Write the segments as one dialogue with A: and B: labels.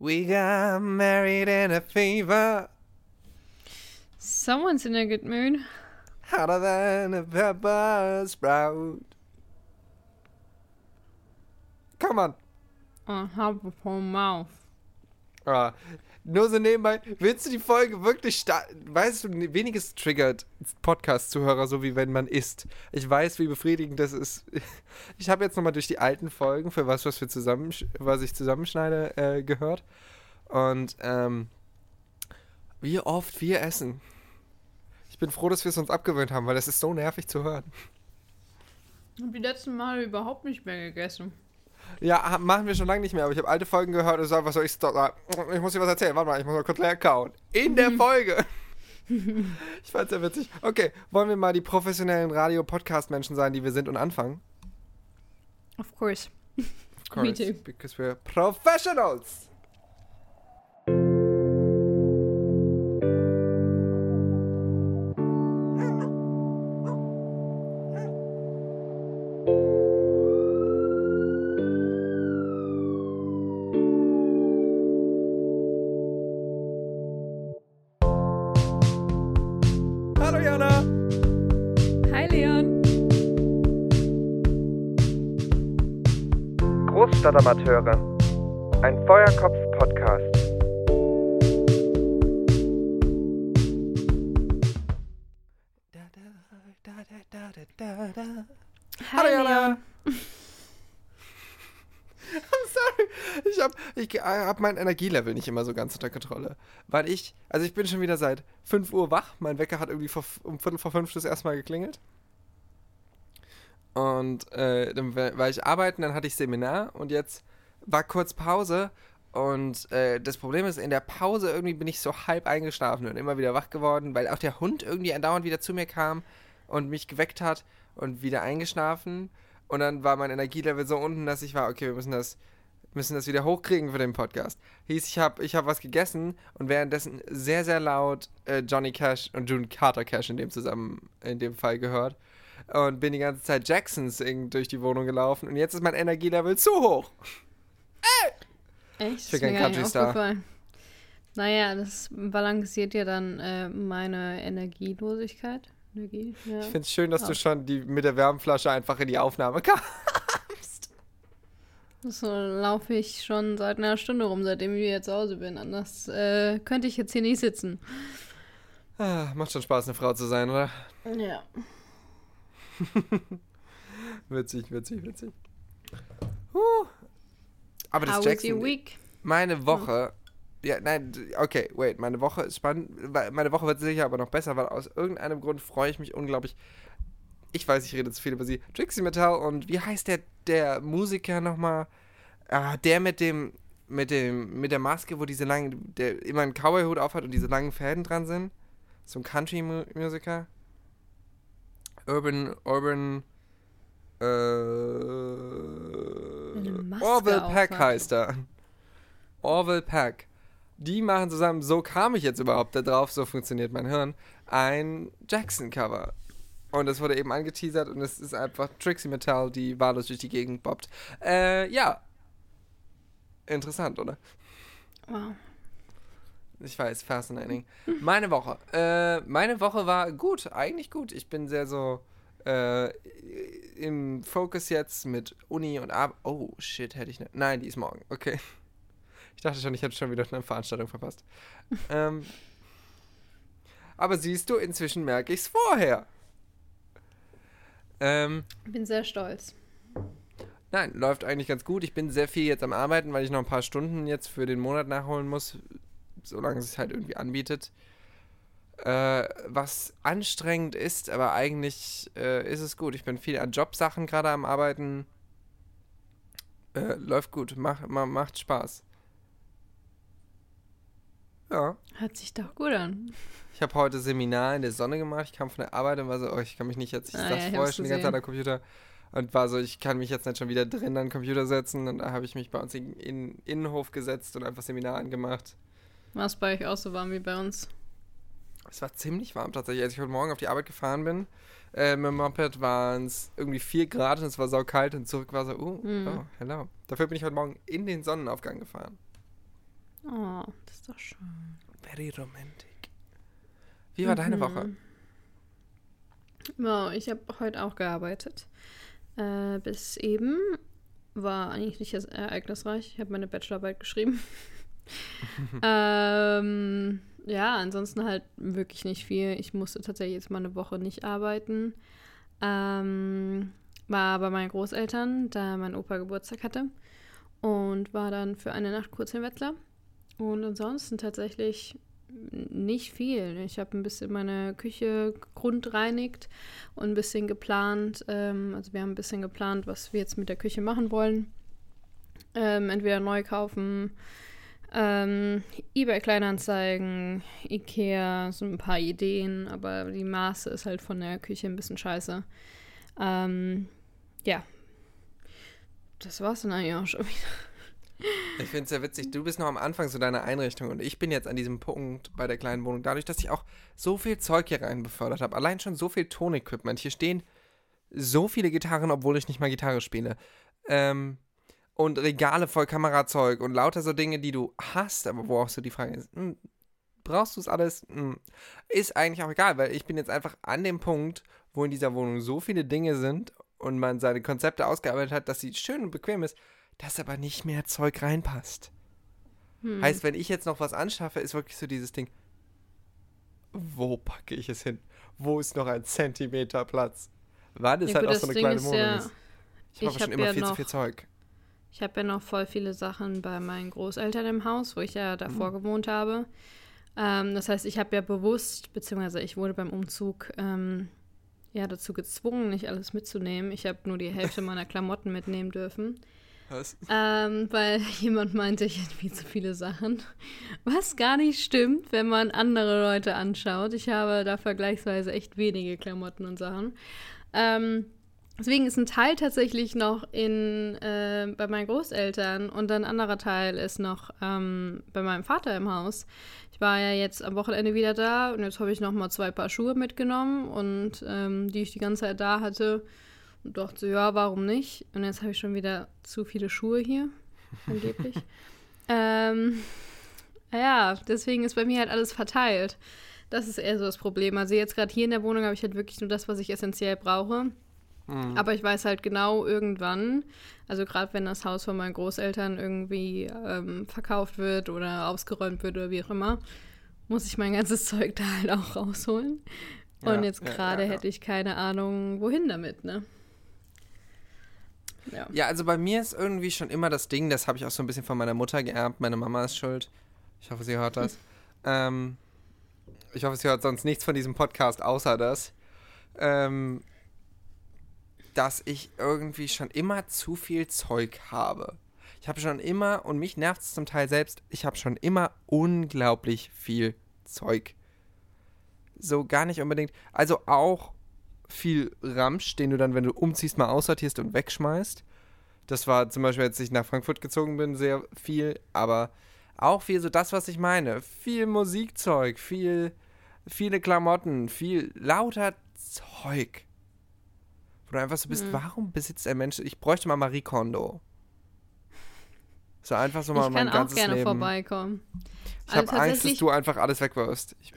A: We got married in a fever.
B: Someone's in a good mood.
A: Hotter than a pepper sprout. Come on.
B: Uh how a Haberform Mouth.
A: Ah, nur so nebenbei. Willst du die Folge wirklich starten? Weißt du, weniges triggert Podcast-Zuhörer, so wie wenn man isst. Ich weiß, wie befriedigend das ist. Ich habe jetzt nochmal durch die alten Folgen, für was, was, wir zusammen, was ich zusammenschneide, äh, gehört. Und ähm, wie oft wir essen. Ich bin froh, dass wir es uns abgewöhnt haben, weil es ist so nervig zu hören.
B: Ich habe die letzten Male überhaupt nicht mehr gegessen.
A: Ja, machen wir schon lange nicht mehr, aber ich habe alte Folgen gehört und so, was soll ich sagen? Ich muss dir was erzählen. Warte mal, ich muss mal kurz leer kauen. In der Folge. ich fand's ja witzig. Okay, wollen wir mal die professionellen Radio-Podcast-Menschen sein, die wir sind und anfangen?
B: Of course.
A: Of course, Me too. Because we're professionals. Großstadtamateure. Ein Feuerkopf-Podcast. Hallo Jana. I'm sorry. Ich hab, ich äh, hab mein Energielevel nicht immer so ganz unter Kontrolle. Weil ich, also ich bin schon wieder seit 5 Uhr wach. Mein Wecker hat irgendwie vor, um Viertel vor fünf das erste Mal geklingelt. Und äh, dann war ich arbeiten, dann hatte ich Seminar und jetzt war kurz Pause. Und äh, das Problem ist, in der Pause irgendwie bin ich so halb eingeschlafen und immer wieder wach geworden, weil auch der Hund irgendwie andauernd wieder zu mir kam und mich geweckt hat und wieder eingeschlafen. Und dann war mein Energielevel so unten, dass ich war, okay, wir müssen das, müssen das wieder hochkriegen für den Podcast. Hieß, ich habe ich hab was gegessen und währenddessen sehr, sehr laut äh, Johnny Cash und June Carter Cash in dem zusammen, in dem Fall gehört und bin die ganze Zeit Jacksons durch die Wohnung gelaufen und jetzt ist mein Energielevel zu hoch.
B: Ey! Echt? Ich bin kein Country-Star. Naja, das balanciert ja dann äh, meine Energielosigkeit. Energie,
A: ja. Ich finde es schön, dass Auch. du schon die, mit der Wärmflasche einfach in die Aufnahme kamst.
B: So laufe ich schon seit einer Stunde rum, seitdem ich hier zu Hause bin. Anders äh, könnte ich jetzt hier nicht sitzen.
A: Ah, macht schon Spaß, eine Frau zu sein, oder?
B: Ja.
A: witzig, witzig, witzig. Huh. Aber das How Jackson? Meine Woche. Ja, nein, okay, wait. Meine Woche ist spannend. Meine Woche wird sicher aber noch besser, weil aus irgendeinem Grund freue ich mich unglaublich. Ich weiß, ich rede zu viel über sie. Trixie Metal und wie heißt der, der Musiker nochmal? Ah, der mit dem, mit dem, mit der Maske, wo diese langen, der immer einen Cowboy-Hut aufhat und diese langen Fäden dran sind. So ein Country-Musiker. Urban, Urban, äh, Orville Pack heißt er. Orville Pack. Die machen zusammen, so kam ich jetzt überhaupt da drauf, so funktioniert mein Hirn, ein Jackson-Cover. Und es wurde eben angeteasert und es ist einfach Trixie Metal, die wahllos durch die Gegend bobbt. Äh, ja. Interessant, oder?
B: Wow.
A: Ich weiß, fascinating. Meine Woche. Äh, meine Woche war gut, eigentlich gut. Ich bin sehr so äh, im Fokus jetzt mit Uni und Ab. Oh, shit, hätte ich nicht. Nein, die ist morgen. Okay. Ich dachte schon, ich hätte schon wieder eine Veranstaltung verpasst. ähm, aber siehst du, inzwischen merke ich es vorher.
B: Ähm, bin sehr stolz.
A: Nein, läuft eigentlich ganz gut. Ich bin sehr viel jetzt am Arbeiten, weil ich noch ein paar Stunden jetzt für den Monat nachholen muss solange es sich halt irgendwie anbietet. Äh, was anstrengend ist, aber eigentlich äh, ist es gut. Ich bin viel an Jobsachen gerade am Arbeiten. Äh, läuft gut, Mach, ma, macht Spaß. Ja.
B: Hört sich doch gut an.
A: Ich habe heute Seminar in der Sonne gemacht. Ich kam von der Arbeit und war so, oh, ich kann mich nicht jetzt, ich ah, saß ja, vorher schon die ganze Zeit am Computer und war so, ich kann mich jetzt nicht schon wieder drin an den Computer setzen. Und da habe ich mich bei uns in den Innenhof gesetzt und einfach Seminar angemacht.
B: War es bei euch auch so warm wie bei uns?
A: Es war ziemlich warm tatsächlich. Als ich heute Morgen auf die Arbeit gefahren bin, äh, mit dem Moped waren es irgendwie 4 Grad und es war saukalt und zurück war so, oh, mhm. oh, hello. Dafür bin ich heute Morgen in den Sonnenaufgang gefahren.
B: Oh, das ist doch schön.
A: Very romantic. Wie war mhm. deine Woche?
B: Wow, ich habe heute auch gearbeitet. Äh, bis eben war eigentlich nicht ereignisreich. Ich habe meine Bachelorarbeit geschrieben. ähm, ja, ansonsten halt wirklich nicht viel. Ich musste tatsächlich jetzt mal eine Woche nicht arbeiten. Ähm, war bei meinen Großeltern, da mein Opa Geburtstag hatte. Und war dann für eine Nacht kurz in Wetzlar. Und ansonsten tatsächlich nicht viel. Ich habe ein bisschen meine Küche grundreinigt und ein bisschen geplant. Ähm, also wir haben ein bisschen geplant, was wir jetzt mit der Küche machen wollen. Ähm, entweder neu kaufen, ähm, eBay Kleinanzeigen, Ikea, so ein paar Ideen, aber die Maße ist halt von der Küche ein bisschen scheiße. Ähm, ja. Das war's dann eigentlich auch schon wieder.
A: Ich finde es sehr witzig. Du bist noch am Anfang so deiner Einrichtung und ich bin jetzt an diesem Punkt bei der kleinen Wohnung. Dadurch, dass ich auch so viel Zeug hier rein befördert habe, allein schon so viel Tonequipment. Hier stehen so viele Gitarren, obwohl ich nicht mal Gitarre spiele. Ähm, und Regale voll Kamerazeug und lauter so Dinge, die du hast, aber wo auch so die Frage ist, hm, brauchst du es alles? Hm, ist eigentlich auch egal, weil ich bin jetzt einfach an dem Punkt, wo in dieser Wohnung so viele Dinge sind und man seine Konzepte ausgearbeitet hat, dass sie schön und bequem ist, dass aber nicht mehr Zeug reinpasst. Hm. Heißt, wenn ich jetzt noch was anschaffe, ist wirklich so dieses Ding, wo packe ich es hin? Wo ist noch ein Zentimeter Platz? Wann ist ja, halt gut, auch so eine kleine Wohnung ja, ist. Ich habe schon immer ja viel zu viel Zeug.
B: Ich habe ja noch voll viele Sachen bei meinen Großeltern im Haus, wo ich ja davor mhm. gewohnt habe. Ähm, das heißt, ich habe ja bewusst, beziehungsweise ich wurde beim Umzug ähm, ja dazu gezwungen, nicht alles mitzunehmen. Ich habe nur die Hälfte meiner Klamotten mitnehmen dürfen. Was? Ähm, weil jemand meinte, ich hätte viel zu viele Sachen. Was gar nicht stimmt, wenn man andere Leute anschaut. Ich habe da vergleichsweise echt wenige Klamotten und Sachen. Ähm, Deswegen ist ein Teil tatsächlich noch in, äh, bei meinen Großeltern und ein anderer Teil ist noch ähm, bei meinem Vater im Haus. Ich war ja jetzt am Wochenende wieder da und jetzt habe ich noch mal zwei Paar Schuhe mitgenommen und ähm, die ich die ganze Zeit da hatte und dachte, ja, warum nicht? Und jetzt habe ich schon wieder zu viele Schuhe hier, angeblich. ähm, ja, deswegen ist bei mir halt alles verteilt. Das ist eher so das Problem. Also jetzt gerade hier in der Wohnung habe ich halt wirklich nur das, was ich essentiell brauche. Mhm. Aber ich weiß halt genau irgendwann, also gerade wenn das Haus von meinen Großeltern irgendwie ähm, verkauft wird oder ausgeräumt wird oder wie auch immer, muss ich mein ganzes Zeug da halt auch rausholen. Ja, Und jetzt gerade ja, ja, hätte ich keine Ahnung, wohin damit, ne?
A: Ja. ja, also bei mir ist irgendwie schon immer das Ding, das habe ich auch so ein bisschen von meiner Mutter geerbt. Meine Mama ist schuld. Ich hoffe, sie hört das. ähm, ich hoffe, sie hört sonst nichts von diesem Podcast außer das. Ähm, dass ich irgendwie schon immer zu viel Zeug habe. Ich habe schon immer, und mich nervt es zum Teil selbst, ich habe schon immer unglaublich viel Zeug. So gar nicht unbedingt. Also auch viel Ramsch, den du dann, wenn du umziehst, mal aussortierst und wegschmeißt. Das war zum Beispiel, als ich nach Frankfurt gezogen bin, sehr viel. Aber auch viel so das, was ich meine. Viel Musikzeug, viel, viele Klamotten, viel lauter Zeug. Wo du einfach so bist, mhm. warum besitzt ein Mensch, ich bräuchte mal Marie Kondo. So einfach so mal ich mein ganzes Leben. Ich kann auch gerne vorbeikommen. Ich also habe Angst, dass du einfach alles wegwirfst. Ich,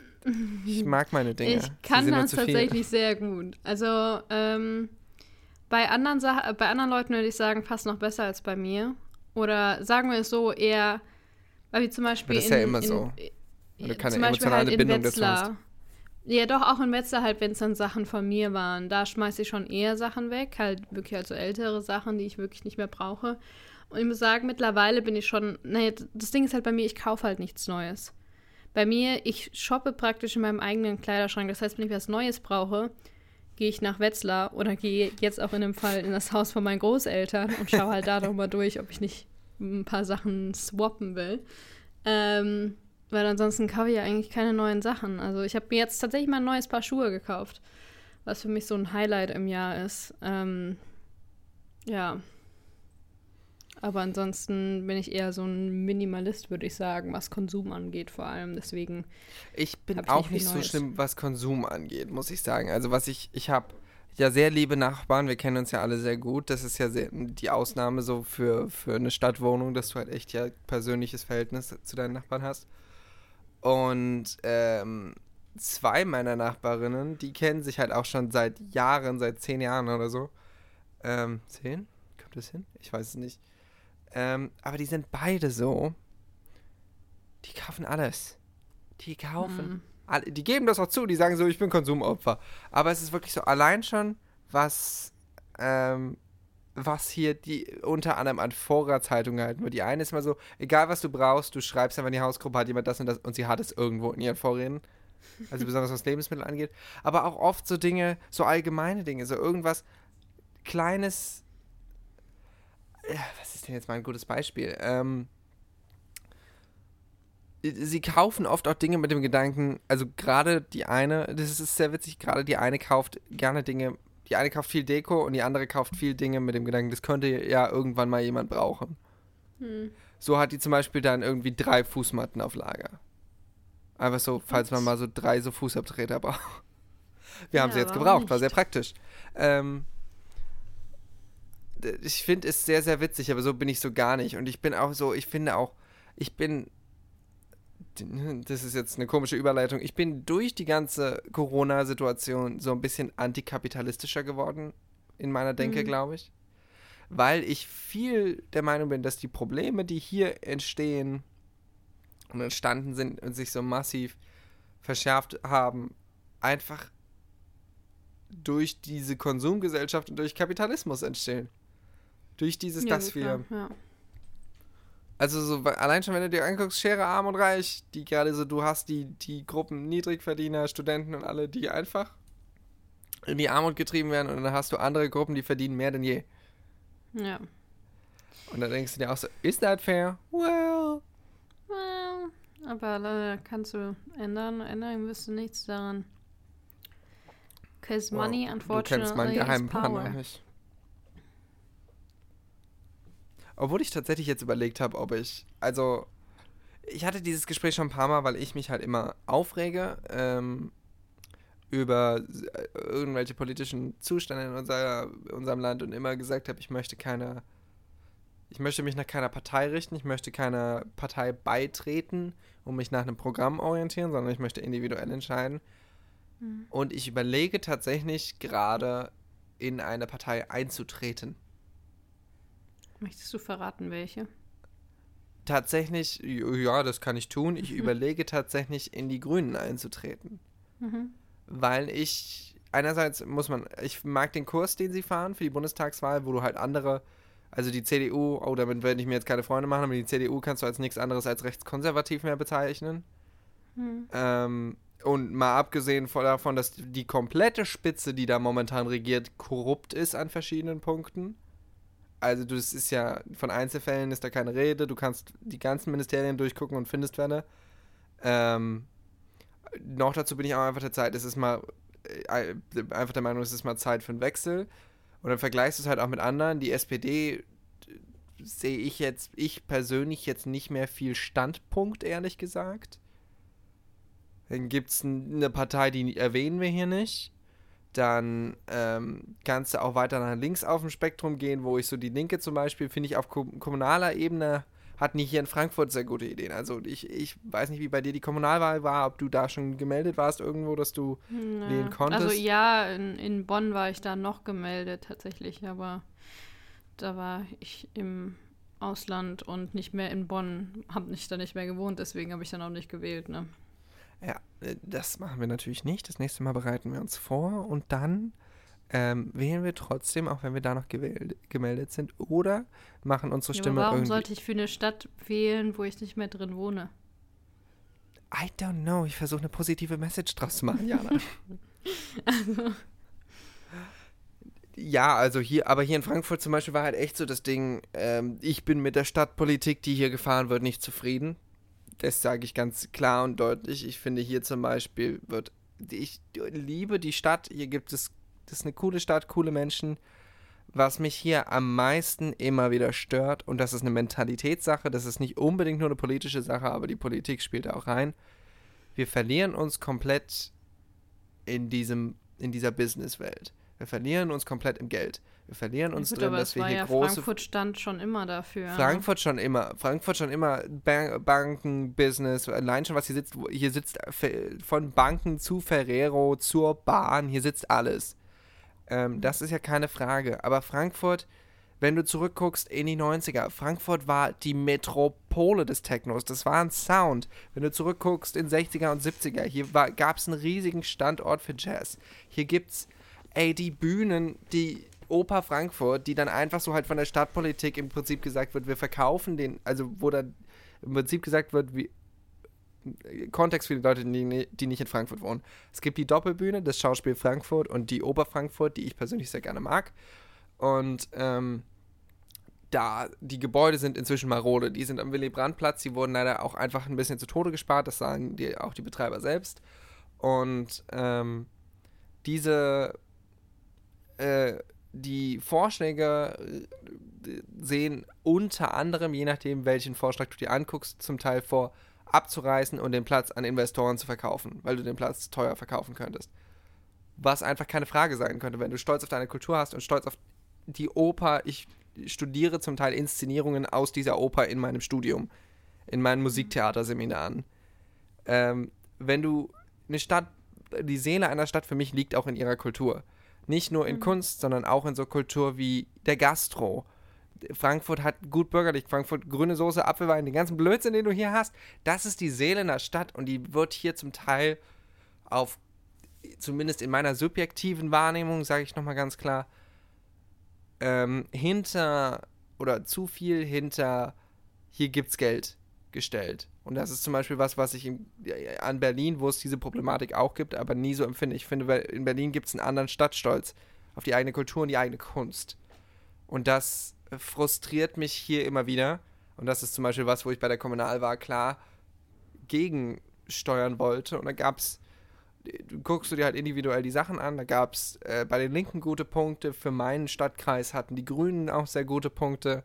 A: ich mag meine Dinge.
B: Ich kann das tatsächlich sehr gut. Also, ähm, bei anderen, bei anderen Leuten würde ich sagen, fast noch besser als bei mir. Oder sagen wir es so, eher, weil wir zum Beispiel. Aber das ist in, ja immer in, so. Weil du keine emotionale halt Bindung dazu hast. Ja, doch, auch in Metzler halt, wenn es dann Sachen von mir waren. Da schmeiße ich schon eher Sachen weg, halt wirklich also ältere Sachen, die ich wirklich nicht mehr brauche. Und ich muss sagen, mittlerweile bin ich schon, naja, das Ding ist halt bei mir, ich kaufe halt nichts Neues. Bei mir, ich shoppe praktisch in meinem eigenen Kleiderschrank. Das heißt, wenn ich was Neues brauche, gehe ich nach Wetzlar oder gehe jetzt auch in dem Fall in das Haus von meinen Großeltern und schaue halt da nochmal durch, ob ich nicht ein paar Sachen swappen will. Ähm, weil ansonsten kaufe ich ja eigentlich keine neuen Sachen. Also ich habe mir jetzt tatsächlich mal ein neues Paar Schuhe gekauft, was für mich so ein Highlight im Jahr ist. Ähm, ja. Aber ansonsten bin ich eher so ein Minimalist, würde ich sagen, was Konsum angeht vor allem. Deswegen.
A: Ich bin auch nicht, nicht so schlimm, was Konsum angeht, muss ich sagen. Also was ich, ich habe ja sehr liebe Nachbarn. Wir kennen uns ja alle sehr gut. Das ist ja sehr, die Ausnahme so für, für eine Stadtwohnung, dass du halt echt ja persönliches Verhältnis zu deinen Nachbarn hast. Und ähm, zwei meiner Nachbarinnen, die kennen sich halt auch schon seit Jahren, seit zehn Jahren oder so. Ähm, zehn? Kommt das hin? Ich weiß es nicht. Ähm, aber die sind beide so. Die kaufen alles. Die kaufen. Mhm. Die geben das auch zu, die sagen so, ich bin Konsumopfer. Aber es ist wirklich so, allein schon, was, ähm, was hier die unter anderem an Vorratshaltung gehalten wird. Die eine ist mal so, egal was du brauchst, du schreibst einfach in die Hausgruppe, hat jemand das und das und sie hat es irgendwo in ihren Vorräten. Also besonders was Lebensmittel angeht. Aber auch oft so Dinge, so allgemeine Dinge, so irgendwas Kleines. Ja, was ist denn jetzt mal ein gutes Beispiel? Ähm, sie kaufen oft auch Dinge mit dem Gedanken, also gerade die eine, das ist sehr witzig, gerade die eine kauft gerne Dinge, die eine kauft viel Deko und die andere kauft viel Dinge mit dem Gedanken, das könnte ja irgendwann mal jemand brauchen. Hm. So hat die zum Beispiel dann irgendwie drei Fußmatten auf Lager. Einfach so, falls man mal so drei so Fußabtreter braucht. Wir ja, haben sie jetzt gebraucht, nicht. war sehr praktisch. Ähm, ich finde es sehr, sehr witzig, aber so bin ich so gar nicht. Und ich bin auch so, ich finde auch, ich bin das ist jetzt eine komische Überleitung. Ich bin durch die ganze Corona-Situation so ein bisschen antikapitalistischer geworden in meiner Denke, mhm. glaube ich. Weil ich viel der Meinung bin, dass die Probleme, die hier entstehen und entstanden sind und sich so massiv verschärft haben, einfach durch diese Konsumgesellschaft und durch Kapitalismus entstehen. Durch dieses, ja, dass wir ja. Also so, allein schon, wenn du dir anguckst, Schere arm und reich, die gerade so, du hast die, die Gruppen Niedrigverdiener, Studenten und alle, die einfach in die Armut getrieben werden und dann hast du andere Gruppen, die verdienen mehr denn je.
B: Ja.
A: Und dann denkst du dir auch so, ist that fair? Well.
B: Well. Aber leider kannst du ändern. Ändern wirst du nichts daran. Cause money, well, unfortunately, du kennst meinen geheimen Plan auch nicht.
A: Obwohl ich tatsächlich jetzt überlegt habe, ob ich. Also, ich hatte dieses Gespräch schon ein paar Mal, weil ich mich halt immer aufrege ähm, über äh, irgendwelche politischen Zustände in unser, unserem Land und immer gesagt habe, ich möchte keine. Ich möchte mich nach keiner Partei richten, ich möchte keiner Partei beitreten und mich nach einem Programm orientieren, sondern ich möchte individuell entscheiden. Mhm. Und ich überlege tatsächlich gerade in eine Partei einzutreten.
B: Möchtest du verraten, welche?
A: Tatsächlich, ja, das kann ich tun. Ich mhm. überlege tatsächlich, in die Grünen einzutreten. Mhm. Weil ich, einerseits muss man, ich mag den Kurs, den sie fahren für die Bundestagswahl, wo du halt andere, also die CDU, oh, damit werde ich mir jetzt keine Freunde machen, aber die CDU kannst du als nichts anderes als rechtskonservativ mehr bezeichnen. Mhm. Ähm, und mal abgesehen davon, dass die komplette Spitze, die da momentan regiert, korrupt ist an verschiedenen Punkten also das ist ja, von Einzelfällen ist da keine Rede, du kannst die ganzen Ministerien durchgucken und findest welche. Ähm, noch dazu bin ich auch einfach der Zeit, es ist mal, äh, einfach der Meinung, es ist mal Zeit für einen Wechsel. Und dann vergleichst du es halt auch mit anderen. Die SPD sehe ich jetzt, ich persönlich jetzt nicht mehr viel Standpunkt, ehrlich gesagt. Dann gibt es eine Partei, die erwähnen wir hier nicht dann ähm, kannst du auch weiter nach links auf dem Spektrum gehen, wo ich so die Linke zum Beispiel, finde ich auf kommunaler Ebene, hatten die hier in Frankfurt sehr gute Ideen. Also ich, ich weiß nicht, wie bei dir die Kommunalwahl war, ob du da schon gemeldet warst irgendwo, dass du nee. wählen konntest.
B: Also ja, in, in Bonn war ich da noch gemeldet tatsächlich, aber da war ich im Ausland und nicht mehr in Bonn, habe nicht da nicht mehr gewohnt, deswegen habe ich dann auch nicht gewählt, ne?
A: Ja, äh, das machen wir natürlich nicht. Das nächste Mal bereiten wir uns vor und dann ähm, wählen wir trotzdem, auch wenn wir da noch gewählt, gemeldet sind, oder machen unsere Stimme
B: ja, warum irgendwie. sollte ich für eine Stadt wählen, wo ich nicht mehr drin wohne?
A: I don't know. Ich versuche eine positive Message draus zu machen, Jana. also. Ja, also hier, aber hier in Frankfurt zum Beispiel war halt echt so das Ding, ähm, ich bin mit der Stadtpolitik, die hier gefahren wird, nicht zufrieden das sage ich ganz klar und deutlich. Ich finde hier zum Beispiel wird, ich liebe die Stadt. Hier gibt es, das ist eine coole Stadt, coole Menschen. Was mich hier am meisten immer wieder stört, und das ist eine Mentalitätssache, das ist nicht unbedingt nur eine politische Sache, aber die Politik spielt auch rein. Wir verlieren uns komplett in diesem, in dieser Businesswelt. Wir verlieren uns komplett im Geld. Wir verlieren uns
B: Gut,
A: drin,
B: aber
A: dass wir hier
B: ja
A: große
B: Frankfurt stand schon immer dafür. ne?
A: Frankfurt schon immer. Frankfurt schon immer Ban Banken, Business. Allein schon, was hier sitzt. Hier sitzt Fe- von Banken zu Ferrero zur Bahn. Hier sitzt alles. Ähm, das ist ja keine Frage. Aber Frankfurt, wenn du zurückguckst in die 90er, Frankfurt war die Metropole des Technos. Das war ein Sound. Wenn du zurückguckst in 60er und 70er, hier gab es einen riesigen Standort für Jazz. Hier gibt's, ey, die Bühnen, die Oper Frankfurt, die dann einfach so halt von der Stadtpolitik im Prinzip gesagt wird, wir verkaufen den, also wo dann im Prinzip gesagt wird, wie, Kontext für die Leute, die, die nicht in Frankfurt wohnen. Es gibt die Doppelbühne, das Schauspiel Frankfurt und die Oper Frankfurt, die ich persönlich sehr gerne mag. Und ähm, da, die Gebäude sind inzwischen marode. Die sind am Willy-Brandt-Platz, die wurden leider auch einfach ein bisschen zu Tode gespart, das sagen die, auch die Betreiber selbst. Und ähm, diese, äh, die Vorschläge äh, sehen unter anderem, je nachdem, welchen Vorschlag du dir anguckst, zum Teil vor, abzureißen und den Platz an Investoren zu verkaufen, weil du den Platz teuer verkaufen könntest. Was einfach keine Frage sein könnte, wenn du stolz auf deine Kultur hast und stolz auf die Oper. Ich studiere zum Teil Inszenierungen aus dieser Oper in meinem Studium, in meinen Musiktheaterseminaren. Ähm, wenn du eine Stadt, die Seele einer Stadt für mich liegt auch in ihrer Kultur. Nicht nur in
B: Mhm.
A: Kunst, sondern auch in so Kultur wie der Gastro. Frankfurt hat gut bürgerlich, Frankfurt grüne Soße, Apfelwein, den ganzen Blödsinn, den du hier hast. Das ist die Seele einer Stadt und die wird hier zum Teil auf, zumindest in meiner subjektiven Wahrnehmung, sage ich nochmal ganz klar, ähm, hinter oder zu viel hinter hier gibt's Geld gestellt. Und das ist zum Beispiel was, was ich in, an Berlin, wo es diese Problematik auch gibt, aber nie so empfinde. Ich finde, in Berlin gibt es einen anderen Stadtstolz auf die eigene Kultur und die eigene Kunst. Und das frustriert mich hier immer wieder. Und das ist zum Beispiel was, wo ich bei der Kommunalwahl klar gegensteuern wollte. Und da gab es, guckst du dir halt individuell die Sachen an. Da gab es äh, bei den Linken gute Punkte. Für meinen Stadtkreis hatten die Grünen auch sehr gute Punkte.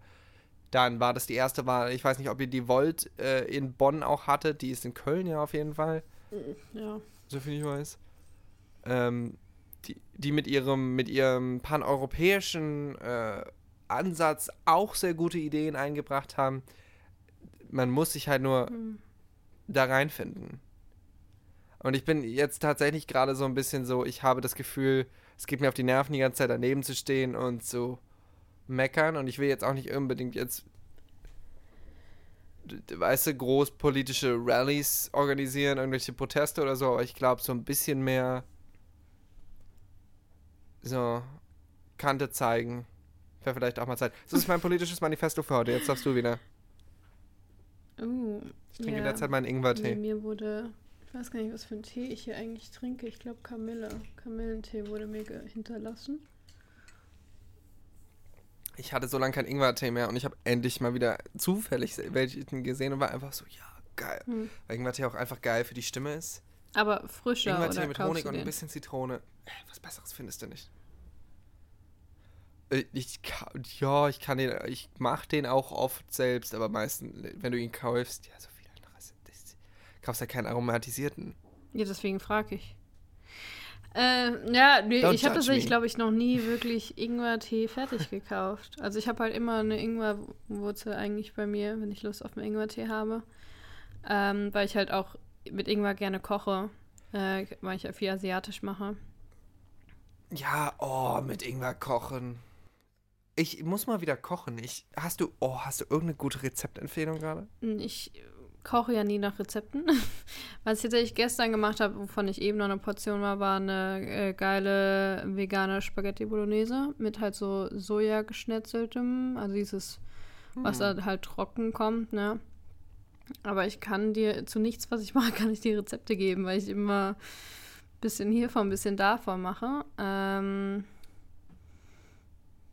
A: Dann war das die erste Wahl. Ich weiß nicht, ob ihr die Volt äh, in Bonn auch hattet. Die ist in Köln ja auf jeden Fall
B: Ja.
A: so viel ich weiß. Ähm, die, die mit ihrem, mit ihrem paneuropäischen äh, Ansatz auch sehr gute Ideen eingebracht haben. Man muss sich halt nur
B: Mhm.
A: da reinfinden. Und ich bin jetzt tatsächlich gerade so ein bisschen so, ich habe das Gefühl, es geht mir auf die Nerven, die ganze Zeit daneben zu stehen und zu meckern. Und ich will jetzt auch nicht unbedingt jetzt, weißt du, groß politische Rallies organisieren, irgendwelche Proteste oder so, aber ich glaube, so ein bisschen mehr so Kante zeigen. Wäre vielleicht auch mal Zeit. Das ist mein politisches Manifesto für heute. Jetzt darfst du wieder.
B: Uh,
A: Ich trinke
B: ja.
A: derzeit meinen
B: Nee,
A: Ingwertee.
B: mir wurde, ich weiß gar nicht, was für einen Tee ich hier eigentlich trinke. Ich glaube Kamille. Kamillentee wurde mir hinterlassen.
A: Ich hatte so lange keinen Ingwertee mehr und ich habe endlich mal wieder zufällig welchen gesehen und war einfach so, ja, geil.
B: Hm.
A: Weil Ingwertee auch einfach geil für die Stimme ist.
B: Aber frischer
A: Ingwertee mit Honig
B: du
A: und ein bisschen Zitrone. Äh, Was Besseres findest du nicht. Äh, Ich, ka- ja, ich kann den, ich mach den auch oft selbst, aber meistens, wenn du ihn kaufst, ja, so viel anderes. Das, kaufst ja keinen aromatisierten.
B: Ja, deswegen frage ich. Äh, ja, nee,
A: Don't
B: ich habe tatsächlich, glaube ich, noch nie wirklich Ingwer-Tee fertig gekauft. Also ich habe halt immer eine Ingwerwurzel eigentlich bei mir, wenn ich Lust auf einen Ingwer-Tee habe. Ähm, weil ich halt auch mit Ingwer gerne koche, äh, weil ich ja viel asiatisch mache.
A: Ja, oh, mit Ingwer kochen. Ich muss mal wieder kochen. Ich, hast du, oh, hast du irgendeine gute Rezeptempfehlung gerade?
B: Ich koche ja nie nach Rezepten. Was ich tatsächlich gestern gemacht habe, wovon ich eben noch eine Portion war, war eine äh, geile vegane Spaghetti Bolognese mit halt so Soja geschnetzeltem, also dieses, was
A: Hm.
B: da halt trocken kommt, ne? Aber ich kann dir zu nichts, was ich mache, kann ich dir Rezepte geben, weil ich immer ein bisschen hiervon, ein bisschen davon mache. Ähm,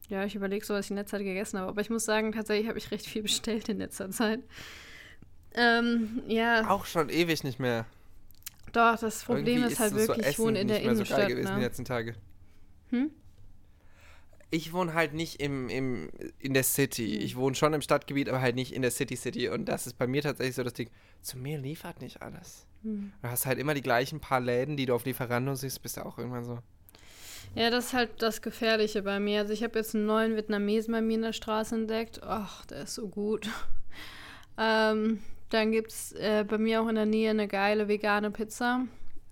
B: ja, ich überlege so, was ich in letzter Zeit gegessen habe. Aber ich muss sagen, tatsächlich habe ich recht viel bestellt in letzter Zeit. Ähm, ja,
A: Auch schon ewig nicht mehr.
B: doch, das Problem
A: Irgendwie
B: ist halt
A: so
B: wirklich, ich
A: Essen
B: wohne in der
A: nicht mehr so geil
B: Innenstadt.
A: gewesen die
B: ne?
A: letzten Tage.
B: Hm?
A: Ich wohne halt nicht im, im, in der City.
B: Hm.
A: Ich wohne schon im Stadtgebiet, aber halt nicht in der City City. Und das ist bei mir tatsächlich so das Ding. Zu mir liefert nicht alles.
B: Hm.
A: Du hast halt immer die gleichen paar Läden, die du auf Lieferando siehst, bist du auch irgendwann so.
B: Ja, das ist halt das Gefährliche bei mir. Also ich habe jetzt einen neuen Vietnamesen bei mir in der Straße entdeckt. Ach, der ist so gut. ähm, dann gibt es äh, bei mir auch in der Nähe eine geile vegane Pizza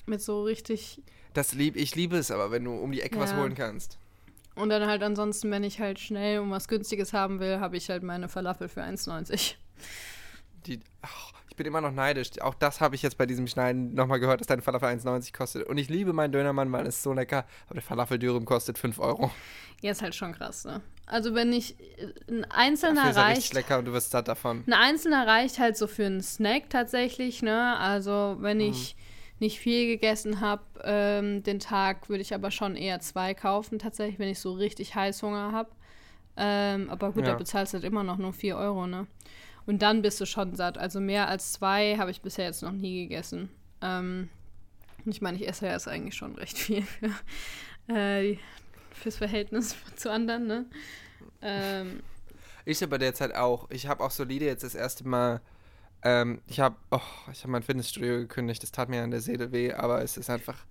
B: mit so richtig.
A: Das lieb, ich liebe es aber, wenn du um die Ecke ja. was holen kannst.
B: Und dann halt ansonsten, wenn ich halt schnell um was Günstiges haben will, habe ich halt meine Falafel für 1,90.
A: Die, oh, ich bin immer noch neidisch. Auch das habe ich jetzt bei diesem Schneiden nochmal gehört, dass deine Falafel 1,90 kostet. Und ich liebe meinen Dönermann, weil es so lecker. Aber der Falafel-Dürüm kostet 5 Euro.
B: Ja, ist halt schon krass, ne? Also wenn ich ein einzelner
A: Dafür
B: ist er
A: reicht. lecker und du wirst satt davon.
B: Ein einzelner reicht halt so für einen Snack tatsächlich, ne? Also wenn mhm. ich nicht viel gegessen habe ähm, den Tag, würde ich aber schon eher zwei kaufen, tatsächlich, wenn ich so richtig Heißhunger habe. Ähm, aber gut, ja. da bezahlst du halt immer noch nur 4 Euro, ne? Und dann bist du schon satt. Also mehr als zwei habe ich bisher jetzt noch nie gegessen. Ähm, ich meine, ich esse ja jetzt eigentlich schon recht viel für, äh, fürs Verhältnis zu anderen, ne? Ähm,
A: ich aber derzeit auch. Ich habe auch solide jetzt das erste Mal ähm, ich habe oh, ich hab mein Fitnessstudio gekündigt, das tat mir an der Seele weh, aber es ist einfach.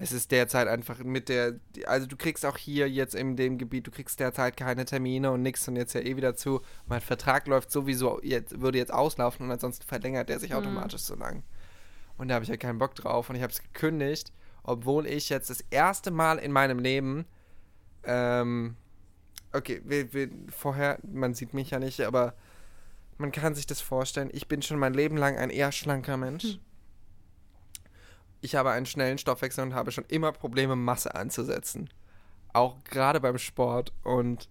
A: Es ist derzeit einfach mit der. Also, du kriegst auch hier jetzt in dem Gebiet, du kriegst derzeit keine Termine und nichts und jetzt ja eh wieder zu. Mein Vertrag läuft sowieso, jetzt, würde jetzt auslaufen und ansonsten verlängert der sich mhm. automatisch so lang. Und da habe ich ja halt keinen Bock drauf und ich habe es gekündigt, obwohl ich jetzt das erste Mal in meinem Leben. Ähm, okay, wir, wir, vorher, man sieht mich ja nicht, aber man kann sich das vorstellen. Ich bin schon mein Leben lang ein eher schlanker Mensch. Hm. Ich habe einen schnellen Stoffwechsel und habe schon immer Probleme, Masse anzusetzen. Auch gerade beim Sport. Und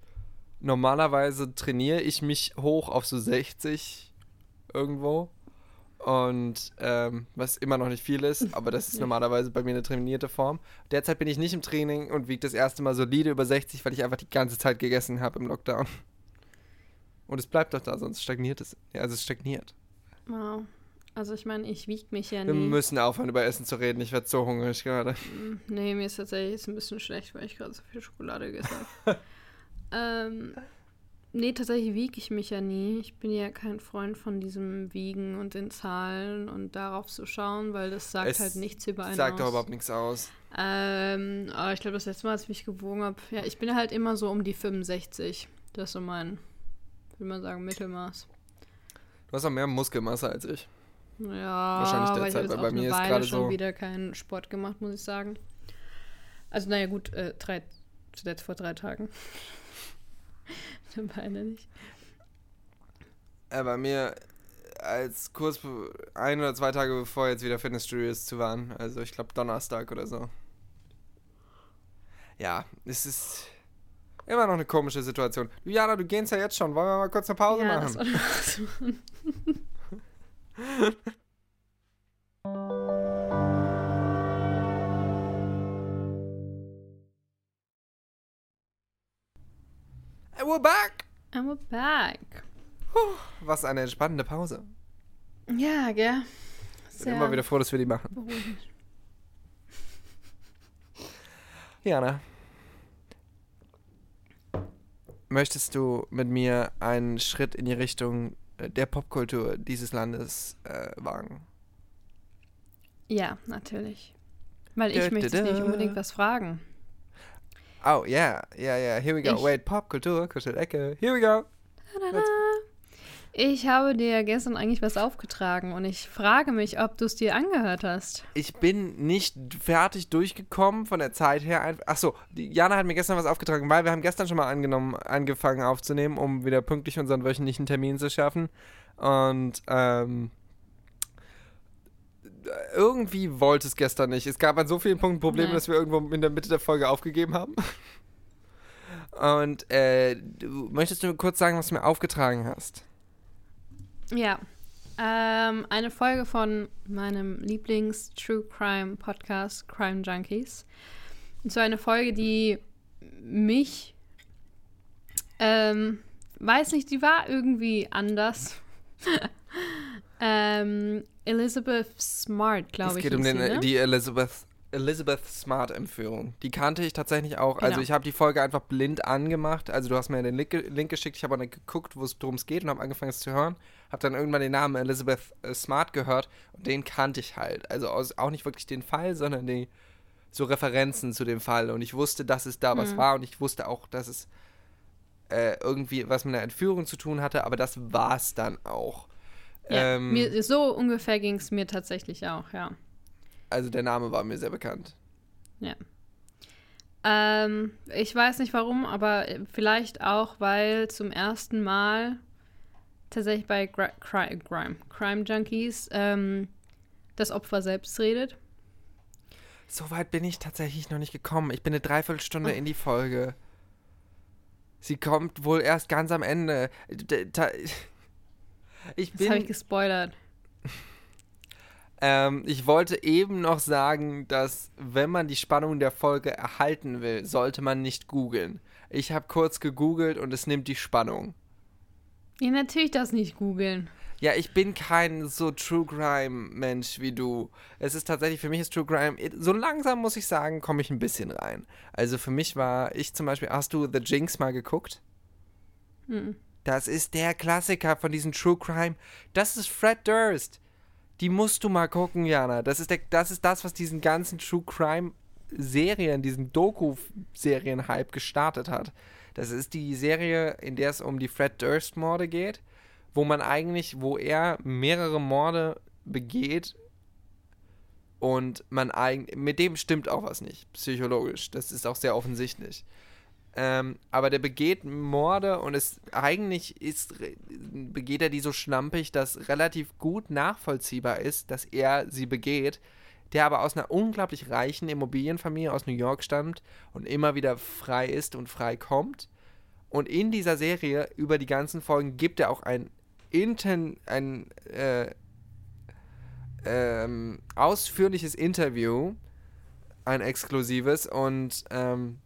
A: normalerweise trainiere ich mich hoch auf so 60 irgendwo. Und ähm, was immer noch nicht viel ist, aber das ist normalerweise bei mir eine trainierte Form. Derzeit bin ich nicht im Training und wiege das erste Mal solide über 60, weil ich einfach die ganze Zeit gegessen habe im Lockdown. Und es bleibt doch da, sonst stagniert es. Ja, also es stagniert.
B: Wow. Also ich meine, ich wiege mich ja
A: nicht. Wir müssen aufhören, über Essen zu reden. Ich werde so hungrig gerade.
B: Mm, nee, mir ist tatsächlich jetzt ein bisschen schlecht, weil ich gerade so viel Schokolade gegessen habe. ähm, nee, tatsächlich wiege ich mich ja nie. Ich bin ja kein Freund von diesem Wiegen und den Zahlen und darauf zu schauen, weil das sagt es halt nichts über einen
A: sagt aus. doch überhaupt nichts aus.
B: Ähm, aber ich glaube, das letzte Mal, als ich mich gewogen habe, ja, ich bin halt immer so um die 65. Das ist so mein würde man sagen, Mittelmaß.
A: Du hast auch mehr Muskelmasse als ich.
B: Ja, wahrscheinlich derzeit, weil bei mir ist gerade schon so wieder keinen Sport gemacht, muss ich sagen. Also, naja, gut, äh, drei, zuletzt vor drei Tagen. Beine nicht.
A: Äh, bei mir als kurz ein oder zwei Tage bevor jetzt wieder Fitnessstudios zu waren. Also ich glaube Donnerstag oder so. Ja, es ist Immer noch eine komische Situation. Jana, du gehst ja jetzt schon. Wollen wir mal kurz eine Pause ja, machen? Das machen. And we're back.
B: And we're back.
A: Puh, was eine entspannende Pause.
B: Ja, gell.
A: Ich bin immer wieder froh, dass wir die machen. Beruhigend. Jana, möchtest du mit mir einen Schritt in die Richtung der Popkultur dieses Landes äh, wagen?
B: Ja, natürlich. Weil ich möchte nicht unbedingt was fragen.
A: Oh, yeah, yeah, yeah. Here we go. Ich Wait, Popkultur, Kuschelecke. Here we go. Da.
B: Ich habe dir gestern eigentlich was aufgetragen und ich frage mich, ob du es dir angehört hast.
A: Ich bin nicht fertig durchgekommen von der Zeit her. Achso, Jana hat mir gestern was aufgetragen, weil wir haben gestern schon mal angenommen, angefangen aufzunehmen, um wieder pünktlich unseren wöchentlichen Termin zu schaffen. Und ähm, irgendwie wollte es gestern nicht. Es gab an so vielen Punkten Probleme, dass wir irgendwo in der Mitte der Folge aufgegeben haben. Und äh, du, möchtest du kurz sagen, was du mir aufgetragen hast?
B: Ja. Ähm, eine Folge von meinem Lieblings-True Crime Podcast, Crime Junkies. Und zwar eine Folge, die mich, ähm, weiß nicht, die war irgendwie anders. ähm, Elizabeth Smart, glaube ich.
A: Es geht um den, sie, ne? die Elizabeth Elizabeth Smart-Entführung. Die kannte ich tatsächlich auch. Also genau. Also ich habe die Folge einfach blind angemacht. Also du hast mir den Link, Link geschickt, ich habe nicht geguckt, worum es geht und habe angefangen es zu hören. Habe dann irgendwann den Namen Elizabeth äh, Smart gehört und den kannte ich halt. Also aus, auch nicht wirklich den Fall, sondern die so Referenzen zu dem Fall und ich wusste, dass es da was
B: Mhm.
A: war und ich wusste auch, dass es äh, irgendwie was mit einer Entführung zu tun hatte, aber das war es dann auch.
B: Ja,
A: Ähm,
B: mir, so ungefähr ging es mir tatsächlich auch, ja.
A: also der Name war mir sehr bekannt.
B: Ja. Ähm, ich weiß nicht warum, aber vielleicht auch, weil zum ersten Mal tatsächlich bei Cri Crime, Crime Junkies ähm, das Opfer selbst redet.
A: So weit bin ich tatsächlich noch nicht gekommen. Ich bin eine Dreiviertelstunde
B: Oh.
A: in die Folge. Sie kommt wohl erst ganz am Ende. Ich
B: Das habe ich
A: bin.
B: gespoilert.
A: Ähm, ich wollte eben noch sagen, dass wenn man die Spannung der Folge erhalten will, sollte man nicht googeln. Ich habe kurz gegoogelt und es nimmt die Spannung.
B: Ja, natürlich das nicht googeln.
A: Ja, ich bin kein so True Crime Mensch wie du. Es ist tatsächlich, für mich ist True Crime, so langsam muss ich sagen, komme ich ein bisschen rein. Also für mich war, ich zum Beispiel, hast du The Jinx mal geguckt?
B: Mhm.
A: Das ist der Klassiker von diesem True Crime. Das ist Fred Durst. Die musst du mal gucken, Jana. Das ist, der, das, ist das, was diesen ganzen True Crime Serien, diesen Doku-Serien-Hype gestartet hat. Das ist die Serie, in der es um die Fred Durst-Morde geht, wo man eigentlich, wo er mehrere Morde begeht und man eigentlich, mit dem stimmt auch was nicht, psychologisch. Das ist auch sehr offensichtlich. Ähm, aber der begeht Morde und es eigentlich ist, begeht er die so schlampig, dass relativ gut nachvollziehbar ist, dass er sie begeht, der aber aus einer unglaublich reichen Immobilienfamilie aus New York stammt und immer wieder frei ist und frei kommt. Und in dieser Serie über die ganzen Folgen gibt er auch ein, inten, ein äh, ähm, ausführliches Interview, ein exklusives und ähm,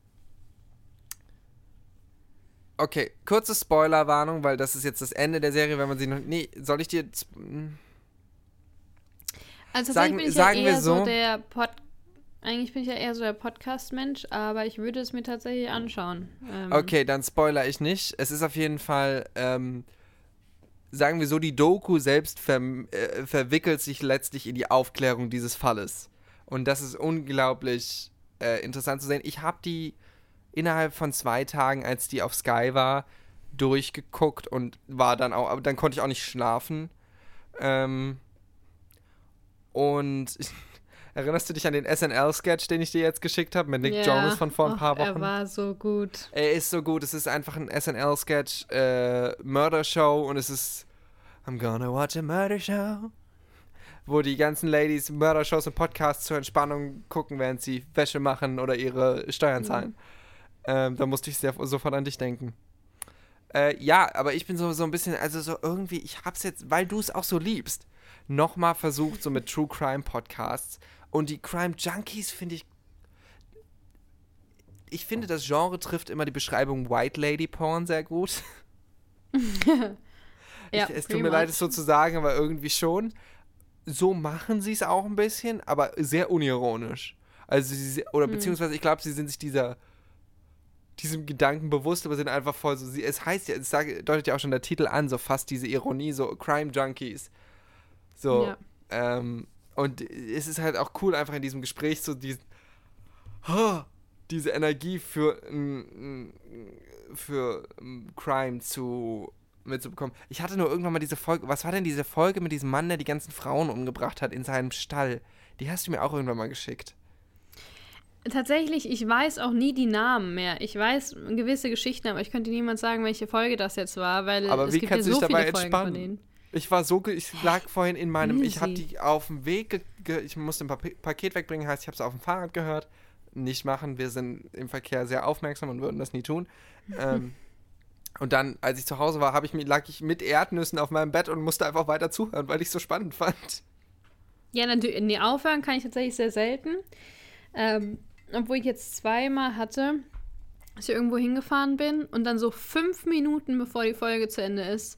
A: Okay, kurze Spoilerwarnung, weil das ist jetzt das Ende der Serie, wenn man sie noch. Nee, soll ich dir.
B: Also
A: Sagen-
B: bin ich
A: sagen
B: ja
A: wir
B: eher so,
A: so-
B: der Pod eigentlich bin ich ja eher so der Podcast-Mensch, aber ich würde es mir tatsächlich anschauen. Ähm,
A: Okay, dann spoiler ich nicht. Es ist auf jeden Fall, ähm, sagen wir so, die Doku selbst ver äh, verwickelt sich letztlich in die Aufklärung dieses Falles. Und das ist unglaublich äh, interessant zu sehen. Ich habe die innerhalb von zwei Tagen, als die auf Sky war, durchgeguckt und war dann auch, aber dann konnte ich auch nicht schlafen. Ähm, und erinnerst du dich an den SNL-Sketch, den ich dir jetzt geschickt habe, mit Nick
B: ja.
A: Jonas von vor ein
B: Och,
A: paar Wochen?
B: Er war so gut.
A: Er ist so gut. Es ist einfach ein SNL-Sketch, äh, Murder-Show und es ist I'm gonna watch a Murder Show. Wo die ganzen Ladies Murder-Shows und Podcasts zur Entspannung gucken, während sie Wäsche machen oder ihre Steuern zahlen. Ähm, da musste ich sehr, sofort an dich denken. Äh, ja, aber ich bin so, so ein bisschen, also so irgendwie, ich hab's jetzt, weil du es auch so liebst, nochmal versucht, so mit True Crime Podcasts. Und die Crime Junkies finde ich ich finde, das Genre trifft immer die Beschreibung White Lady Porn sehr gut.
B: Ja,
A: ich, es tut mir leid,
B: much.
A: es so zu sagen, aber irgendwie schon. So machen sie es auch ein bisschen, aber sehr unironisch. Also, sie, oder
B: Hm.
A: beziehungsweise, ich glaube, sie sind sich dieser diesem Gedanken bewusst, aber sind einfach voll so. Sie, es heißt ja, es sagt, deutet ja auch schon der Titel an, so fast diese Ironie, so Crime Junkies. So.
B: Ja.
A: Ähm, und es ist halt auch cool, einfach in diesem Gespräch so diesen, oh, diese Energie für, für mm, Crime zu mitzubekommen. Ich hatte nur irgendwann mal diese Folge, was war denn diese Folge mit diesem Mann, der die ganzen Frauen umgebracht hat in seinem Stall? Die hast du mir auch irgendwann mal geschickt.
B: Tatsächlich, ich weiß auch nie die Namen mehr. Ich weiß gewisse Geschichten, aber ich könnte niemand sagen, welche Folge das jetzt war, weil
A: Aber
B: es gibt ja so viele Folgen von denen.
A: Ich war so, ge ich lag vorhin in meinem, ich habe die auf dem Weg, ich musste ein Pa- Paket wegbringen, heißt, ich habe es auf dem Fahrrad gehört. Nicht machen, wir sind im Verkehr sehr aufmerksam und würden das nie tun. ähm, und dann, als ich zu Hause war, habe ich lag ich mit Erdnüssen auf meinem Bett und musste einfach weiter zuhören, weil ich es so spannend fand.
B: Ja, natürlich, nee, aufhören kann ich tatsächlich sehr selten. Ähm, obwohl ich jetzt zweimal hatte, dass ich irgendwo hingefahren bin und dann so fünf Minuten bevor die Folge zu Ende ist,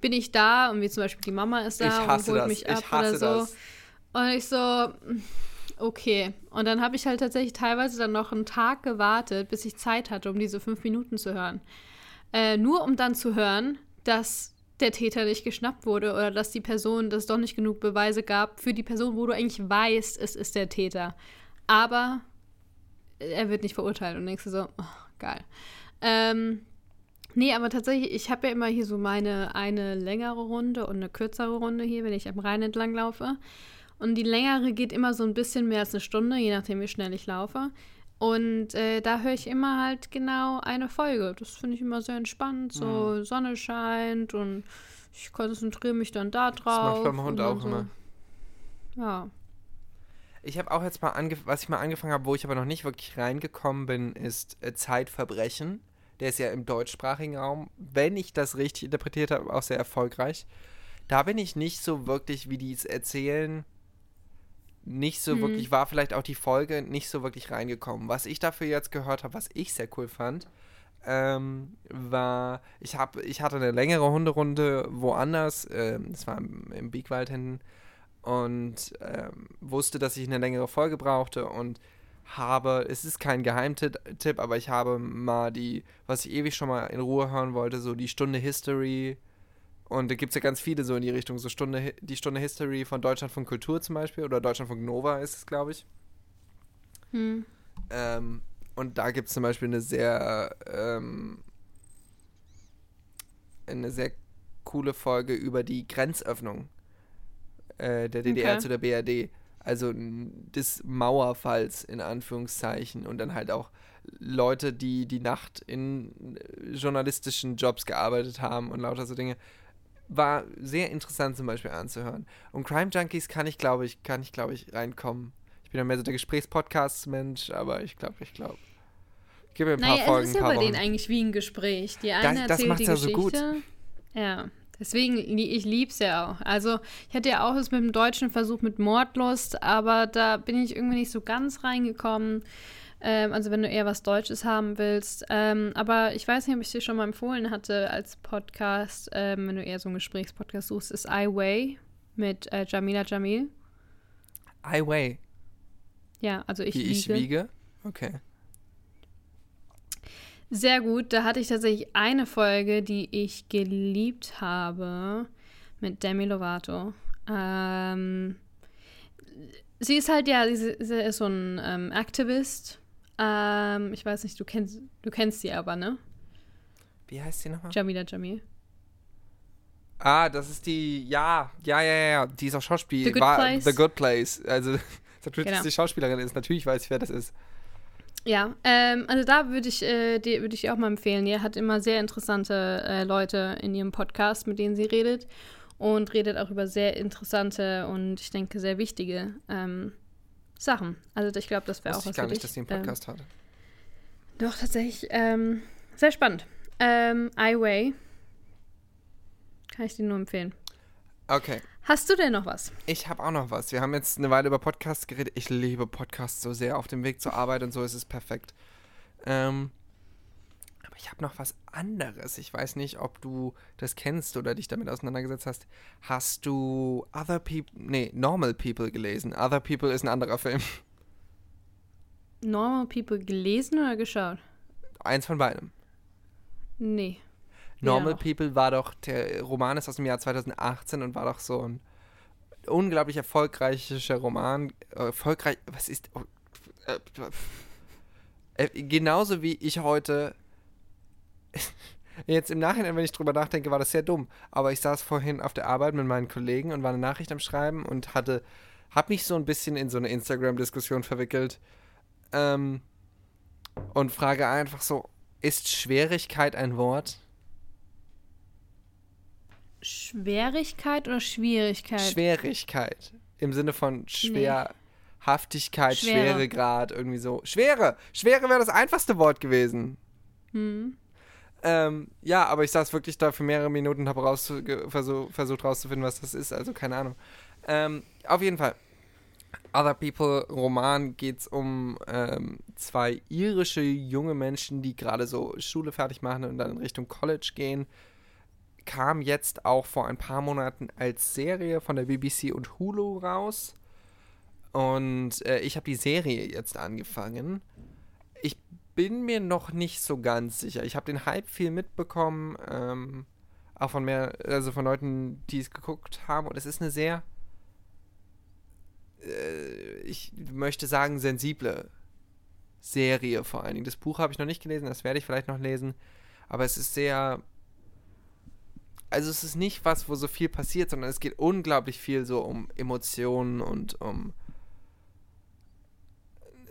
B: bin ich da und wie zum Beispiel die Mama ist da und holt
A: das.
B: mich
A: Ich
B: ab oder so.
A: das.
B: Und ich so, okay. Und dann habe ich halt tatsächlich teilweise dann noch einen Tag gewartet, bis ich Zeit hatte, um diese fünf Minuten zu hören. Äh, nur um dann zu hören, dass der Täter nicht geschnappt wurde oder dass die Person, dass es doch nicht genug Beweise gab für die Person, wo du eigentlich weißt, es ist der Täter. Aber er wird nicht verurteilt und denkst du so, oh, geil. Ähm, nee, aber tatsächlich, ich habe ja immer hier so meine eine längere Runde und eine kürzere Runde hier, wenn ich am Rhein entlang laufe. Und die längere geht immer so ein bisschen mehr als eine Stunde, je nachdem, wie schnell ich laufe. Und äh, da höre ich immer halt genau eine Folge. Das finde ich immer sehr entspannt. So mhm. Sonne scheint und ich konzentriere mich dann da drauf. Das mache ich
A: beim Hund auch so. immer. Ja. Ich habe auch jetzt mal angefangen, was ich mal angefangen habe, wo ich aber noch nicht wirklich reingekommen bin, ist äh, Zeitverbrechen. Der ist ja im deutschsprachigen Raum, wenn ich das richtig interpretiert habe, auch sehr erfolgreich. Da bin ich nicht so wirklich, wie die es erzählen, nicht so hm. wirklich, war vielleicht auch die Folge nicht so wirklich reingekommen. Was ich dafür jetzt gehört habe, was ich sehr cool fand, ähm, war, ich, hab, ich hatte eine längere Hunderunde woanders, ähm, das war im, im Biegwald hinten, und ähm, wusste, dass ich eine längere Folge brauchte und habe, es ist kein Geheimtipp, aber ich habe mal die, was ich ewig schon mal in Ruhe hören wollte, so die Stunde History und da gibt es ja ganz viele so in die Richtung, so Stunde, die Stunde History von Deutschland von Kultur zum Beispiel oder Deutschland von Nova ist es, glaube ich. Hm. Ähm, und da gibt es zum Beispiel eine sehr, ähm, eine sehr coole Folge über die Grenzöffnung äh, der DDR okay. zu der BRD. Also des Mauerfalls in Anführungszeichen und dann halt auch Leute, die die Nacht in äh, journalistischen Jobs gearbeitet haben und lauter so Dinge war sehr interessant zum Beispiel anzuhören. Und Crime Junkies kann ich, glaube ich, kann ich, glaube ich, reinkommen. Ich bin ja mehr so der Gesprächspodcast-Mensch, aber ich glaube, ich glaube.
B: Gib mir ein paar naja, Folgen. Es ist ja bei denen eigentlich wie ein Gespräch. Die eine das, erzählt das die ja Geschichte. So gut. Ja. Deswegen, ich liebe es ja auch. Also, ich hatte ja auch es mit dem deutschen Versuch mit Mordlust, aber da bin ich irgendwie nicht so ganz reingekommen. Ähm, also wenn du eher was Deutsches haben willst. Ähm, aber ich weiß nicht, ob ich dir schon mal empfohlen hatte als Podcast, ähm, wenn du eher so einen Gesprächspodcast suchst, ist I Way mit äh, Jamila Jamil.
A: I Way.
B: Ja, also ich
A: Wie wiege. ich wiege? Okay.
B: Sehr gut. Da hatte ich tatsächlich eine Folge, die ich geliebt habe mit Demi Lovato. Ähm, sie ist halt ja, sie ist so ein ähm, Aktivist ähm, ich weiß nicht, du kennst, du kennst sie aber, ne?
A: Wie heißt sie nochmal?
B: Jamila Jamil.
A: Ah, das ist die, ja, ja, ja, ja, die ist auch Schauspielerin. The Good war, Place. The Good Place. Also, natürlich, genau. die Schauspielerin ist. Natürlich weiß ich, wer das ist.
B: Ja, ähm, also da würde ich, äh, die, würd ich auch mal empfehlen. Ihr hat immer sehr interessante äh, Leute in ihrem Podcast, mit denen sie redet. Und redet auch über sehr interessante und ich denke sehr wichtige ähm, Sachen. Also ich glaube, das wäre auch was
A: ich gar nicht, dich. dass sie einen Podcast ähm, hatte.
B: Doch, tatsächlich. Ähm, sehr spannend. Ähm, iWay. Kann ich dir nur empfehlen.
A: Okay.
B: Hast du denn noch was?
A: Ich habe auch noch was. Wir haben jetzt eine Weile über Podcasts geredet. Ich liebe Podcasts so sehr. Auf dem Weg zur Arbeit und so ist es perfekt. Ähm, ich habe noch was anderes. Ich weiß nicht, ob du das kennst oder dich damit auseinandergesetzt hast. Hast du Other People, nee, Normal People gelesen? Other People ist ein anderer Film.
B: Normal People gelesen oder geschaut?
A: Eins von beidem.
B: Nee.
A: Normal People war doch, der Roman ist aus dem Jahr 2018 und war doch so ein unglaublich erfolgreicher Roman. Erfolgreich, was ist. Oh, äh, äh, genauso wie ich heute Jetzt im Nachhinein, wenn ich drüber nachdenke, war das sehr dumm. Aber ich saß vorhin auf der Arbeit mit meinen Kollegen und war eine Nachricht am Schreiben und hatte, hab mich so ein bisschen in so eine Instagram-Diskussion verwickelt. Ähm, und frage einfach so: Ist Schwierigkeit ein Wort?
B: Schwierigkeit oder Schwierigkeit?
A: Schwierigkeit. Im Sinne von Schwerhaftigkeit, nee. Schweregrad, irgendwie so. Schwere! Schwere wäre das einfachste Wort gewesen. Hm. Ähm, ja, aber ich saß wirklich da für mehrere Minuten und habe versuch, versucht rauszufinden, was das ist. Also keine Ahnung. Ähm, auf jeden Fall. Other People Roman geht es um ähm, zwei irische junge Menschen, die gerade so Schule fertig machen und dann in Richtung College gehen. Kam jetzt auch vor ein paar Monaten als Serie von der BBC und Hulu raus. Und äh, ich habe die Serie jetzt angefangen. Ich bin mir noch nicht so ganz sicher. Ich habe den Hype viel mitbekommen, ähm, auch von mehr, also von Leuten, die es geguckt haben. Und es ist eine sehr, äh, ich möchte sagen, sensible Serie vor allen Dingen. Das Buch habe ich noch nicht gelesen, das werde ich vielleicht noch lesen. Aber es ist sehr. Also es ist nicht was, wo so viel passiert, sondern es geht unglaublich viel so um Emotionen und um.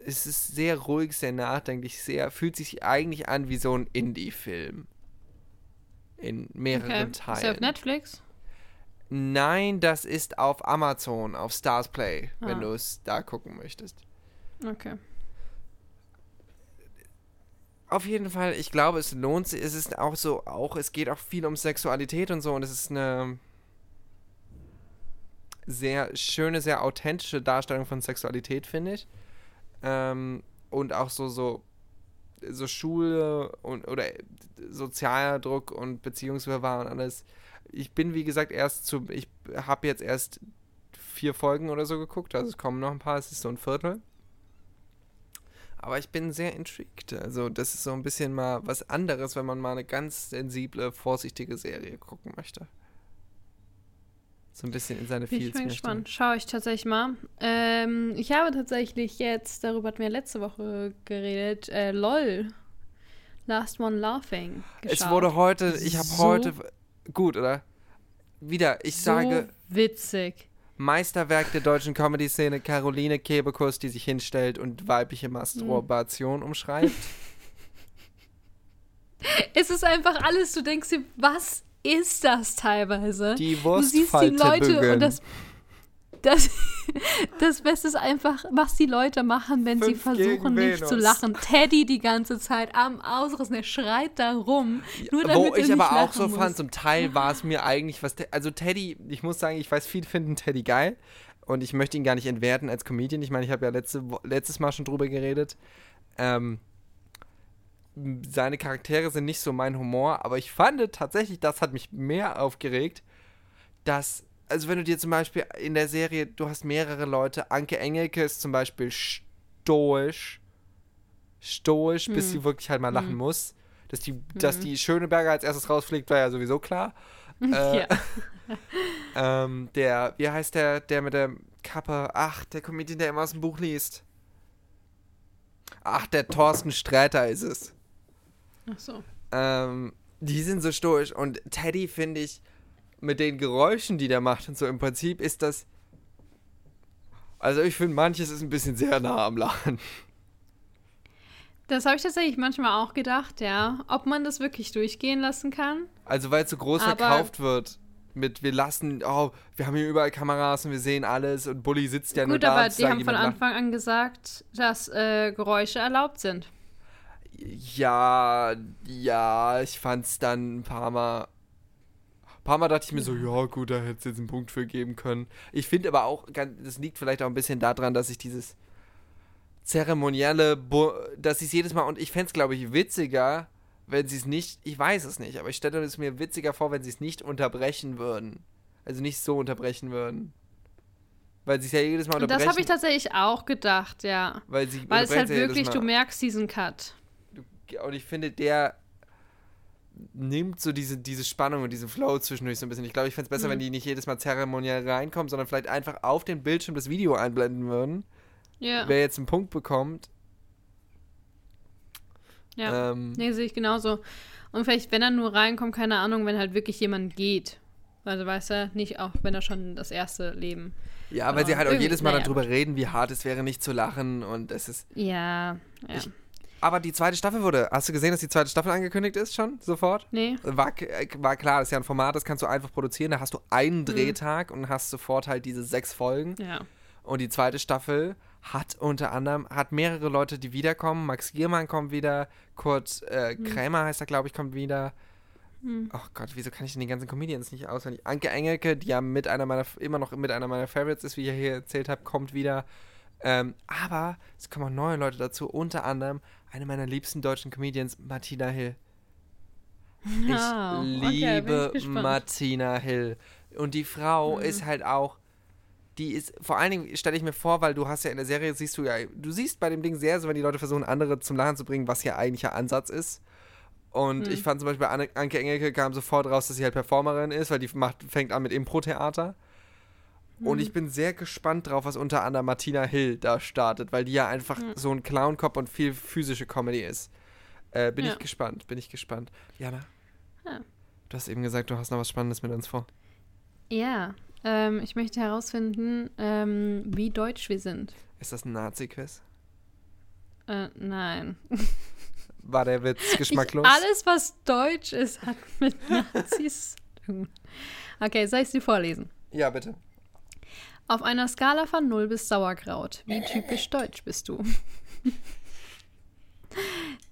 A: Es ist sehr ruhig, sehr nachdenklich, sehr. Fühlt sich eigentlich an wie so ein Indie-Film. In mehreren
B: Okay.
A: Teilen.
B: Ist der auf Netflix?
A: Nein, das ist auf Amazon, auf Stars Play, wenn
B: Ah.
A: du es da gucken möchtest.
B: Okay.
A: Auf jeden Fall, ich glaube, es lohnt sich. Es ist auch so, auch es geht auch viel um Sexualität und so und es ist eine sehr schöne, sehr authentische Darstellung von Sexualität, finde ich. Ähm, und auch so, so, so Schule und oder sozialer Druck und Beziehungswirrwarr und alles. Ich bin, wie gesagt, erst zu, ich habe jetzt erst vier Folgen oder so geguckt, also es kommen noch ein paar, es ist so ein Viertel. Aber ich bin sehr intrigued. Also, das ist so ein bisschen mal was anderes, wenn man mal eine ganz sensible, vorsichtige Serie gucken möchte. So ein bisschen in seine
B: Bin ich
A: Feels
B: mal
A: möchte.
B: gespannt. Schaue ich tatsächlich mal. Ähm, ich habe tatsächlich jetzt, darüber hatten wir letzte Woche geredet, äh, LOL. Last One Laughing. Geschaut.
A: Es wurde heute, ich habe
B: So-
A: heute, gut, oder? Wieder, ich sage,
B: So witzig.
A: Meisterwerk der deutschen Comedy-Szene, Caroline Kebekus, die sich hinstellt und weibliche
B: Mhm.
A: Masturbation umschreibt.
B: Es ist einfach alles, du denkst dir, was ist das teilweise?
A: Die
B: du siehst die
A: Wurstfalte
B: Leute
A: bügeln.
B: und das, das, das Beste ist einfach, was die Leute machen, wenn sie versuchen, nicht zu lachen. Teddy die ganze Zeit am Ausrissen, er schreit da rum. Nur damit
A: Wo ich aber auch so
B: muss.
A: fand, zum Teil war es mir eigentlich was. Also Teddy, ich muss sagen, ich weiß, viele finden Teddy geil. Und ich möchte ihn gar nicht entwerten als Comedian. Ich meine, ich habe ja letzte, letztes Mal schon drüber geredet. Ähm, seine Charaktere sind nicht so mein Humor, aber ich fand tatsächlich, das hat mich mehr aufgeregt, dass, also wenn du dir zum Beispiel in der Serie, du hast mehrere Leute, Anke Engelke ist zum Beispiel stoisch, stoisch, bis
B: Hm.
A: sie wirklich halt mal lachen
B: Hm.
A: muss. Dass die, dass die Schöneberger als erstes rausfliegt, war ja sowieso klar. Äh,
B: ja.
A: ähm, der, wie heißt der, der mit der Kappe? Ach, der Comedian, der immer aus dem Buch liest. Ach, der Thorsten Sträter ist es.
B: Ach so.
A: Ähm, die sind so stoisch. Und Teddy, finde ich, mit den Geräuschen, die der macht und so, im Prinzip ist das. Also, ich finde, manches ist ein bisschen sehr nah am Lachen.
B: Das habe ich tatsächlich manchmal auch gedacht, ja. Ob man das wirklich durchgehen lassen kann.
A: Also, weil es so groß
B: Aber-
A: verkauft wird. Mit, wir lassen, oh, wir haben hier überall Kameras und wir sehen alles und Bully sitzt ja nur
B: Gut,
A: da.
B: aber
A: und
B: die haben von. Anfang an gesagt, dass äh, Geräusche erlaubt sind.
A: Ja, ja, ich fand's dann ein paar Mal. Ein paar Mal dachte ich mir so, ja gut, da hätte es jetzt einen Punkt für geben können. Ich finde aber auch, das liegt vielleicht auch ein bisschen daran, dass ich dieses zeremonielle, Bu dass ich es jedes Mal, und ich fände es, glaube ich, witziger, wenn sie es nicht, ich weiß es nicht, aber ich stelle es mir witziger vor, wenn sie es nicht unterbrechen würden. Also nicht so unterbrechen würden. Weil sie es ja jedes Mal
B: Und
A: unterbrechen.
B: das habe ich tatsächlich auch gedacht, ja.
A: weil sie
B: Weil es halt wirklich, du merkst diesen Cut.
A: und ich finde, der nimmt so diese, diese Spannung und diesen Flow zwischendurch so ein bisschen. Ich glaube, ich fände es besser,
B: Mhm.
A: wenn die nicht jedes Mal zeremoniell reinkommen, sondern vielleicht einfach auf den Bildschirm das Video einblenden würden.
B: Ja,
A: Wer jetzt einen Punkt bekommt.
B: ja.
A: Ähm,
B: Nee, sehe ich genauso. Und vielleicht, wenn er nur reinkommt, keine Ahnung, wenn halt wirklich jemand geht. Also weißt du, nicht auch, wenn er schon das erste Leben.
A: ja, weil sie halt auch jedes Mal
B: naja,
A: darüber reden, wie hart es wäre, nicht zu lachen. Und es ist.
B: Ja, ja.
A: Ich- Aber die zweite Staffel wurde. Hast du gesehen, dass die zweite Staffel angekündigt ist schon? Sofort?
B: nee.
A: War, war klar, das ist ja ein Format, das kannst du einfach produzieren. Da hast du einen
B: Mhm.
A: Drehtag und hast sofort halt diese sechs Folgen.
B: Ja.
A: Und die zweite Staffel hat unter anderem, hat mehrere Leute, die wiederkommen. Max Giermann kommt wieder, Kurt äh,
B: Hm.
A: Krämer heißt er, glaube ich, kommt wieder.
B: Hm.
A: Ach Gott, wieso kann ich denn die ganzen Comedians nicht auswendig? Anke Engelke, die ja mit einer meiner, immer noch mit einer meiner Favorites ist, wie ich hier erzählt habe, kommt wieder. Ähm, aber es kommen auch neue Leute dazu, unter anderem eine meiner liebsten deutschen Comedians, Martina Hill. Ich
B: Ah, okay, bin ich
A: liebe. Martina Hill. Und die Frau
B: Mhm.
A: ist halt auch, die ist, vor allen Dingen stelle ich mir vor, weil du hast ja in der Serie, siehst du ja, du siehst bei dem Ding sehr so, wenn die Leute versuchen, andere zum Lachen zu bringen, was ja eigentlich ihr Ansatz ist. Und
B: Mhm.
A: ich fand zum Beispiel, Anke Engelke kam sofort raus, dass sie halt Performerin ist, weil die macht, fängt an mit Impro-Theater. Und ich bin sehr gespannt drauf, was unter anderem Martina Hill da startet, weil die ja einfach
B: Mhm.
A: so ein Clown-Cop und viel physische Comedy ist. Äh, bin
B: Ja.
A: ich gespannt, bin ich gespannt. Jana?
B: Ja.
A: Du hast eben gesagt, du hast noch was Spannendes mit uns vor.
B: Ja, ähm, ich möchte herausfinden, ähm, wie deutsch wir sind.
A: Ist das ein Nazi-Quiz?
B: Äh, nein.
A: War der Witz geschmacklos?
B: Ich, alles, was deutsch ist, hat mit Nazis zu tun. Okay, soll ich sie vorlesen?
A: ja, bitte.
B: Auf einer Skala von 0 bis Sauerkraut, wie typisch deutsch bist du?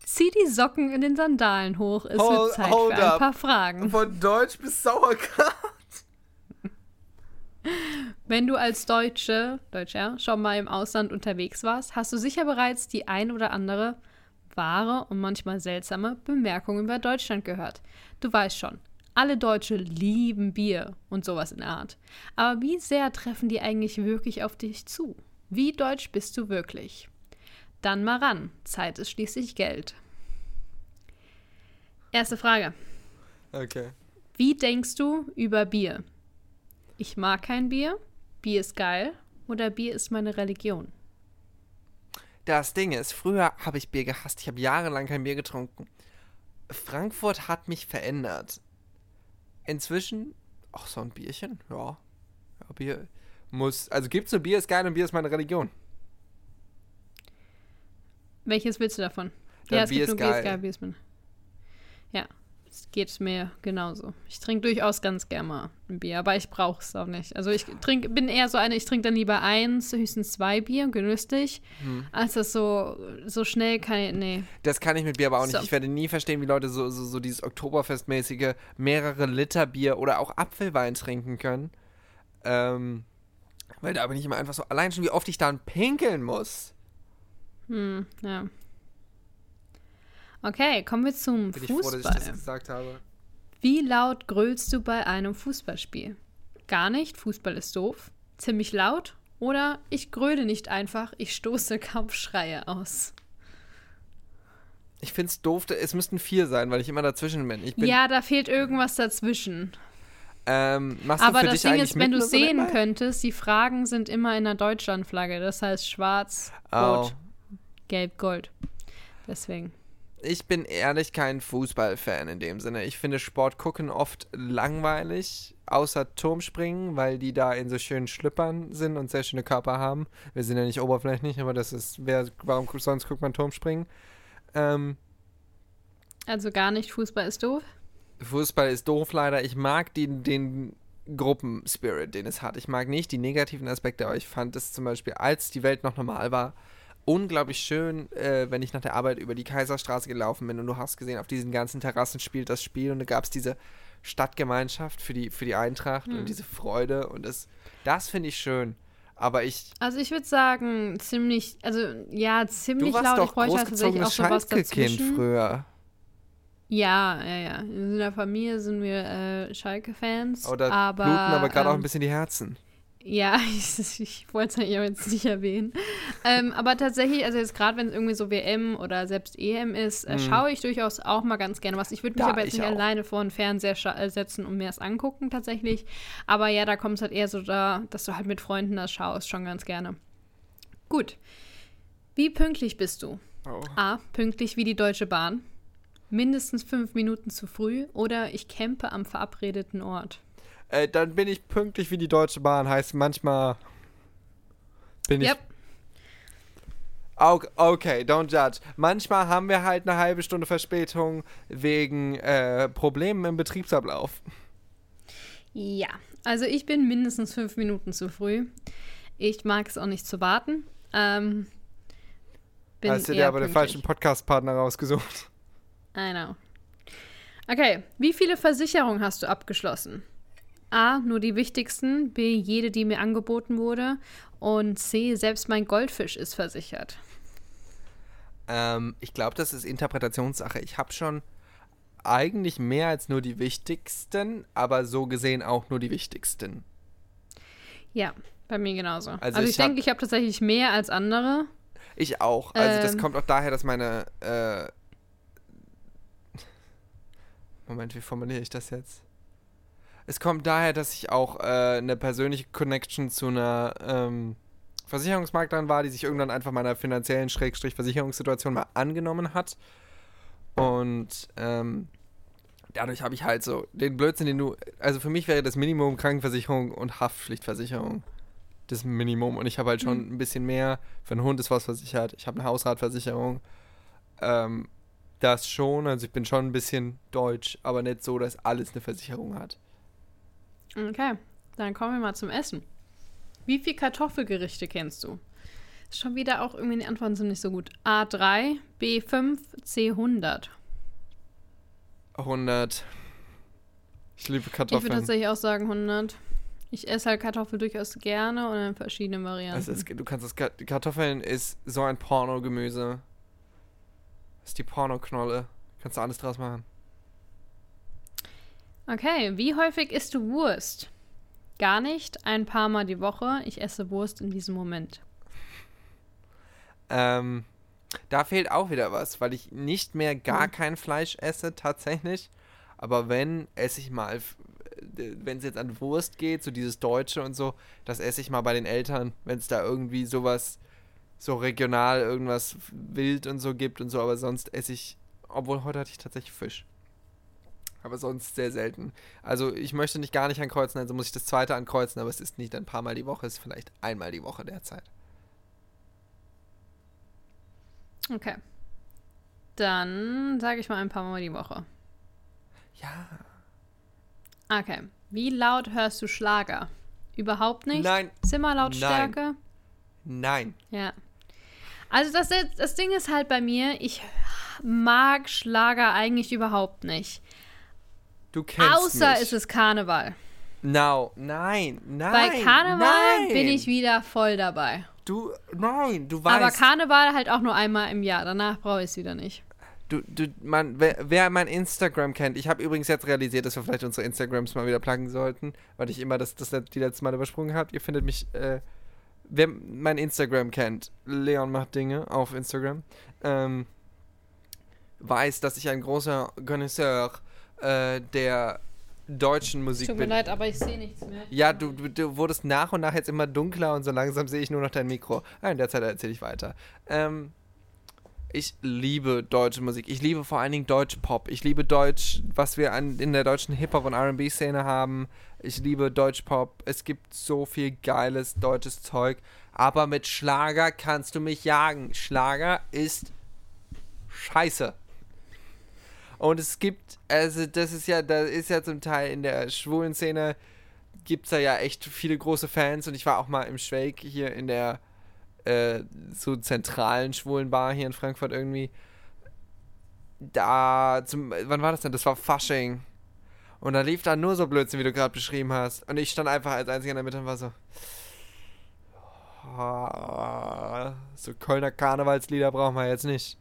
B: Zieh die Socken in den Sandalen hoch, es
A: Hold-
B: wird Zeit
A: hold
B: für ein
A: up.
B: paar Fragen.
A: Von Deutsch bis Sauerkraut.
B: Wenn du als Deutsche, Deutscher, schon mal im Ausland unterwegs warst, hast du sicher bereits die ein oder andere wahre und manchmal seltsame Bemerkung über Deutschland gehört. Du weißt schon, alle Deutsche lieben Bier und sowas in der Art. Aber wie sehr treffen die eigentlich wirklich auf dich zu? Wie deutsch bist du wirklich? Dann mal ran. Zeit ist schließlich Geld. Erste Frage.
A: Okay.
B: Wie denkst du über Bier? Ich mag kein Bier. Bier ist geil. Oder Bier ist meine Religion.
A: Das Ding ist, früher habe ich Bier gehasst. Ich habe jahrelang kein Bier getrunken. Frankfurt hat mich verändert. Inzwischen, ach, so ein Bierchen, ja. ja Bier muss, also gibt's so Bier ist geil und Bier ist meine Religion.
B: Welches willst du davon?
A: Ja,
B: es
A: Bier
B: gibt
A: ist
B: nur Bier
A: geil.
B: ist geil, Bier ist meine. Ja, es geht mir genauso. Ich trinke durchaus ganz gerne mal ein Bier, aber ich brauche es auch nicht. Also ich trink, bin eher so eine, ich trinke dann lieber eins, höchstens zwei Bier, genüsslich,
A: Hm.
B: als das so, so schnell kann ich, nee.
A: Das kann ich mit Bier aber auch nicht.
B: So.
A: Ich werde nie verstehen, wie Leute so, so, so dieses Oktoberfestmäßige mehrere Liter Bier oder auch Apfelwein trinken können. Ähm, weil da bin ich immer einfach so, allein schon, wie oft ich dann pinkeln muss.
B: Hm, ja. Okay, kommen wir zum
A: Bin ich froh, dass ich das
B: Fußball.
A: gesagt habe.
B: Wie laut grölst du bei einem Fußballspiel? Gar nicht, Fußball ist doof. Ziemlich laut? Oder ich gröle nicht einfach, ich stoße Kampfschreie aus.
A: Ich finde es doof, es müssten vier sein, weil ich immer dazwischen bin. Ich bin
B: Ja, da fehlt irgendwas dazwischen.
A: ähm, machst
B: Aber das Ding ist, wenn du sehen
A: nebenbei?
B: könntest, die Fragen sind immer in der Deutschlandflagge. Das heißt schwarz,
A: Oh.
B: rot, gelb, gold. Deswegen.
A: Ich bin ehrlich kein Fußballfan in dem Sinne. Ich finde Sport gucken oft langweilig, außer Turmspringen, weil die da in so schönen Schlüppern sind und sehr schöne Körper haben. Wir sind ja nicht oberflächlich, aber das ist, wer, warum sonst guckt man Turmspringen? Ähm,
B: Also gar nicht, Fußball ist doof.
A: Fußball ist doof leider. Ich mag den, den Gruppenspirit, den es hat. Ich mag nicht die negativen Aspekte, aber ich fand es zum Beispiel, als die Welt noch normal war, unglaublich schön, äh, wenn ich nach der Arbeit über die Kaiserstraße gelaufen bin und du hast gesehen, auf diesen ganzen Terrassen spielt das Spiel und da gab es diese Stadtgemeinschaft für die, für die Eintracht
B: Hm.
A: und diese Freude und das, das finde ich schön. Aber ich,
B: Also ich würde sagen, ziemlich, also ja, ziemlich
A: du warst
B: laut.
A: doch
B: ich bräuchte tatsächlich auch sowas dazwischen.
A: früher.
B: Ja, ja, ja. In der Familie sind wir äh, Schalke-Fans.
A: Oder
B: aber,
A: bluten aber gerade auch ein
B: ähm,
A: bisschen die Herzen.
B: Ja, ich, ich wollte es eigentlich auch jetzt nicht erwähnen. ähm, aber tatsächlich, also jetzt gerade wenn es irgendwie so WM oder selbst EM ist, äh,
A: Mhm.
B: schaue ich durchaus auch mal ganz gerne was. Ich würde mich
A: Ja,
B: aber jetzt
A: ich
B: nicht
A: auch.
B: alleine vor den Fernseher äh, setzen und mir das angucken tatsächlich. Aber ja, da kommt es halt eher so da, dass du halt mit Freunden das schaust, schon ganz gerne. Gut. Wie pünktlich bist du?
A: Oh.
B: A. Pünktlich wie die Deutsche Bahn. Mindestens fünf Minuten zu früh oder ich campe am verabredeten Ort.
A: Äh, dann bin ich pünktlich wie die Deutsche Bahn. Heißt manchmal bin ich
B: Yep.
A: Ok- Okay, don't judge. Manchmal haben wir halt eine halbe Stunde Verspätung wegen äh, Problemen im Betriebsablauf.
B: Ja, also ich bin mindestens fünf Minuten zu früh. Ich mag es auch nicht zu warten. Ähm, bin
A: Hast du dir aber den
B: pünktlich.
A: falschen Podcast-Partner rausgesucht.
B: I know. Okay, wie viele Versicherungen hast du abgeschlossen? A, nur die wichtigsten, B, jede, die mir angeboten wurde und C, selbst mein Goldfisch ist versichert.
A: Ähm, ich glaube, das ist Interpretationssache. Ich habe schon eigentlich mehr als nur die wichtigsten, aber so gesehen auch nur die wichtigsten.
B: Ja, bei mir genauso.
A: Also
B: Also, ich,
A: hab-
B: denke, ich habe tatsächlich mehr als andere.
A: Ich auch. Also das
B: Ähm.
A: kommt auch daher, dass meine äh Moment, wie formuliere ich das jetzt? Es kommt daher, dass ich auch äh, eine persönliche Connection zu einer ähm, Versicherungsmaklerin war, die sich irgendwann einfach meiner finanziellen Schrägstrich Versicherungssituation mal angenommen hat. Und ähm, dadurch habe ich halt so den Blödsinn, den du. Also für mich wäre das Minimum Krankenversicherung und Haftpflichtversicherung das Minimum. Und ich habe halt schon ein bisschen mehr. Für einen Hund ist was versichert. Ich habe eine Hausratversicherung. Ähm, das schon. Also ich bin schon ein bisschen deutsch, aber nicht so, dass alles eine Versicherung hat.
B: Okay, dann kommen wir mal zum Essen. Wie viele Kartoffelgerichte kennst du? Ist schon wieder auch irgendwie die Antworten sind nicht so gut. A3, B5, C100.
A: 100. Ich liebe
B: Ich würde
A: Kartoffeln.
B: tatsächlich auch sagen 100. Ich esse halt Kartoffeln durchaus gerne und in verschiedenen Varianten.
A: Also es, du kannst das Ka- Kartoffeln ist so ein Pornogemüse. Das ist die Pornoknolle. Kannst du alles draus machen.
B: Okay, wie häufig isst du Wurst? Gar nicht, ein paar Mal die Woche. Ich esse Wurst in diesem Moment.
A: Ähm, da fehlt auch wieder was, weil ich nicht mehr gar
B: Hm.
A: kein Fleisch esse, tatsächlich. Aber wenn, esse ich mal, wenn es jetzt an Wurst geht, so dieses Deutsche und so, das esse ich mal bei den Eltern, wenn es da irgendwie sowas, so regional irgendwas wild und so gibt und so, aber sonst esse ich, obwohl heute hatte ich tatsächlich Fisch. Aber sonst sehr selten. Also ich möchte nicht gar nicht ankreuzen, also muss ich das zweite ankreuzen, aber es ist nicht ein paar Mal die Woche, es ist vielleicht einmal die Woche derzeit.
B: Okay. Dann sage ich mal ein paar Mal die Woche.
A: Ja.
B: Okay. Wie laut hörst du Schlager? Überhaupt nicht?
A: Nein,
B: Zimmerlautstärke?
A: nein.
B: Ja. Also das, das Ding ist halt bei mir, ich mag Schlager eigentlich überhaupt nicht.
A: Du kennst
B: Außer
A: mich.
B: es ist Karneval.
A: No, nein, nein.
B: Bei Karneval
A: nein.
B: bin ich wieder voll dabei.
A: Du, nein, du weißt.
B: Aber Karneval halt auch nur einmal im Jahr. Danach brauche ich es wieder nicht.
A: du, du, man, wer, wer mein Instagram kennt, ich habe übrigens jetzt realisiert, dass wir vielleicht unsere Instagrams mal wieder pluggen sollten, weil ich immer das, das die letzte Mal übersprungen habe. Ihr findet mich, äh, wer mein Instagram kennt, Leon macht Dinge auf Instagram, ähm, weiß, dass ich ein großer Connoisseur äh, der deutschen Musik
B: Tut mir leid, aber ich sehe nichts mehr.
A: Ja, du, du, du wurdest nach und nach jetzt immer dunkler und so langsam sehe ich nur noch dein Mikro. Ah, in der Zeit erzähle ich weiter. Ähm, ich liebe deutsche Musik. Ich liebe vor allen Dingen Deutsch-Pop. Ich liebe Deutsch, was wir an, in der deutschen Hip-Hop- und RB-Szene haben. Ich liebe Deutsch-Pop. Es gibt so viel geiles deutsches Zeug. Aber mit Schlager kannst du mich jagen. Schlager ist scheiße. Und es gibt, also das ist ja, da ist ja zum Teil in der schwulen Szene, gibt es da ja echt viele große Fans und ich war auch mal im Schwake hier in der äh, so zentralen schwulen Bar hier in Frankfurt irgendwie. Da, zum, wann war das denn? Das war Fasching. Und da lief da nur so Blödsinn, wie du gerade beschrieben hast. Und ich stand einfach als einziger in der Mitte und war so. "Ah, So Kölner Karnevalslieder brauchen wir jetzt nicht.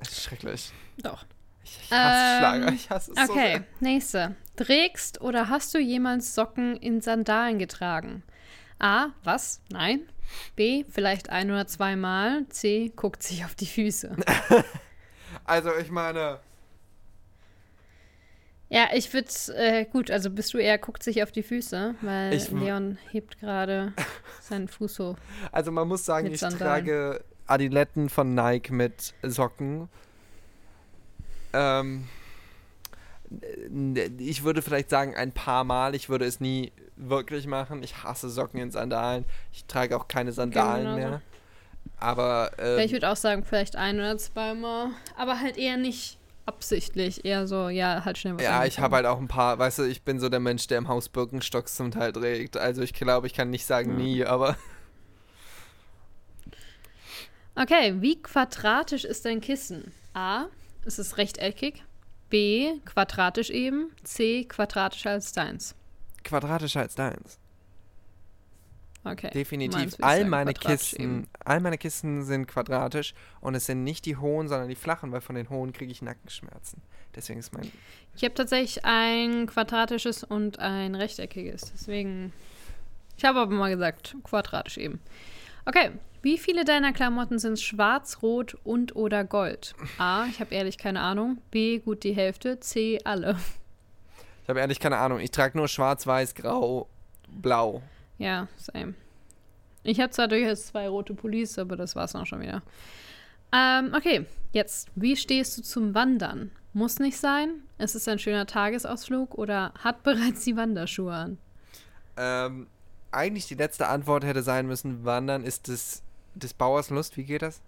A: Es ist schrecklich.
B: Doch.
A: Ich, ich hasse
B: Ähm,
A: Schlager. Ich hasse es so
B: Okay,
A: sehr.
B: nächste. Trägst oder hast du jemals Socken in Sandalen getragen? A. Was? Nein. B. Vielleicht ein oder zweimal. C. Guckt sich auf die Füße.
A: Also, ich meine,
B: Ja, ich würde äh, gut, also bist du eher guckt sich auf die Füße, weil
A: Ich
B: Leon hebt gerade seinen Fuß hoch.
A: also man muss sagen, ich
B: Sandalen.
A: trage Adiletten von Nike mit Socken. Ähm, ich würde vielleicht sagen, ein paar Mal. Ich würde es nie wirklich machen. Ich hasse Socken in Sandalen. Ich trage auch keine Sandalen
B: genauso.
A: mehr. Aber
B: Ja, ich
A: ähm,
B: würde auch sagen, vielleicht ein oder zweimal, aber halt eher nicht absichtlich, eher so, ja, halt schnell was
A: ja, ich habe halt auch ein paar, weißt du, ich bin so der Mensch, der im Haus Birkenstocks zum Teil trägt. Also ich glaube, ich kann nicht sagen
B: Ja.
A: nie, aber
B: Okay, wie quadratisch ist dein Kissen? A. Ist es rechteckig? B. Quadratisch eben? C. Quadratischer als deins?
A: quadratischer als deins.
B: Okay.
A: Definitiv. All meine Kisten,
B: eben.
A: all meine Kisten sind quadratisch und es sind nicht die hohen, sondern die flachen, weil von den hohen kriege ich Nackenschmerzen. Deswegen ist mein
B: Ich habe tatsächlich ein quadratisches und ein rechteckiges. Deswegen. Ich habe aber mal gesagt, quadratisch eben. Okay. Wie viele deiner Klamotten sind schwarz, rot und oder gold? A. Ich habe ehrlich keine Ahnung. B. Gut die Hälfte. C. Alle.
A: habe ehrlich keine Ahnung. Ich trage nur schwarz, weiß, grau, blau.
B: Ja, same. Ich habe zwar durchaus zwei rote Pullis, aber das war's auch schon wieder. Ähm, okay, jetzt, wie stehst du zum Wandern? Muss nicht sein. Ist es ein schöner Tagesausflug oder hat bereits die Wanderschuhe an?
A: Ähm, eigentlich die letzte Antwort hätte sein müssen, wandern ist des, des Bauers Lust. Wie geht das?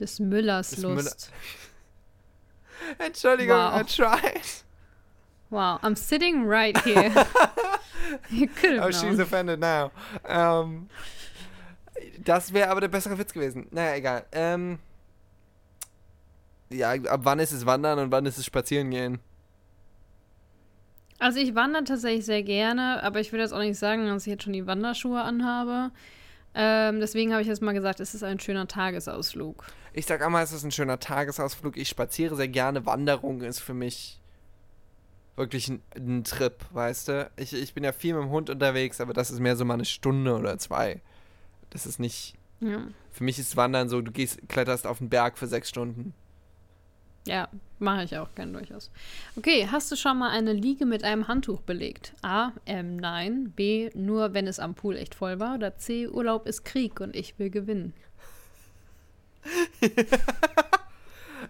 B: Des Müllers
A: Des
B: Lust.
A: Entschuldigung,
B: Wow.
A: I tried.
B: Wow, I'm sitting right here. you could
A: Oh,
B: have
A: she's
B: known.
A: offended now. Ähm, das wäre aber der bessere Witz gewesen. Naja, egal. Ähm, ja, ab wann ist es Wandern und wann ist es Spazieren gehen?
B: Also ich wandere tatsächlich sehr gerne, aber ich würde jetzt auch nicht sagen, dass ich jetzt schon die Wanderschuhe anhabe. Ähm, deswegen habe ich jetzt mal gesagt, es ist ein schöner Tagesausflug.
A: Ich sag einmal, es ist ein schöner Tagesausflug. Ich spaziere sehr gerne. Wanderung ist für mich wirklich ein, ein Trip, weißt du? Ich, ich bin ja viel mit dem Hund unterwegs, aber das ist mehr so mal eine Stunde oder zwei. Das ist nicht.
B: Ja,
A: Für mich ist Wandern so, du gehst, kletterst auf den Berg für sechs Stunden.
B: Ja mache ich auch gern durchaus. Okay, hast du schon mal eine Liege mit einem Handtuch belegt? A, ähm, nein. B, nur wenn es am Pool echt voll war. Oder C, Urlaub ist Krieg und ich will gewinnen.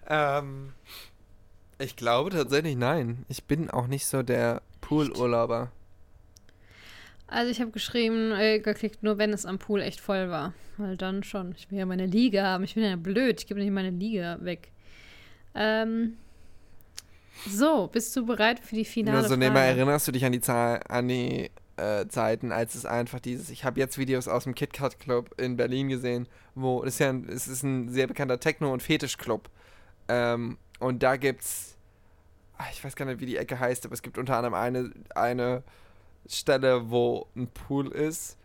A: Ähm, ich glaube tatsächlich nein. Ich bin auch nicht so der Poolurlauber.
B: Also ich habe geschrieben, äh, geklickt, nur wenn es am Pool echt voll war. Weil dann schon. Ich will ja meine Liege haben. Ich bin ja blöd. Ich gebe nicht meine Liege weg. Ähm, so, bist du bereit für die finale
A: Nur so
B: Frage?
A: erinnerst du dich an die Zahl, an die äh, Zeiten, als es einfach dieses, ich habe jetzt Videos aus dem KitKat Club in Berlin gesehen, wo das ist ja ein, es ist ein sehr bekannter Techno- und Fetischclub. Ähm, und da gibt's, ah, ich weiß gar nicht, wie die Ecke heißt, aber es gibt unter anderem eine, eine Stelle, wo ein Pool ist.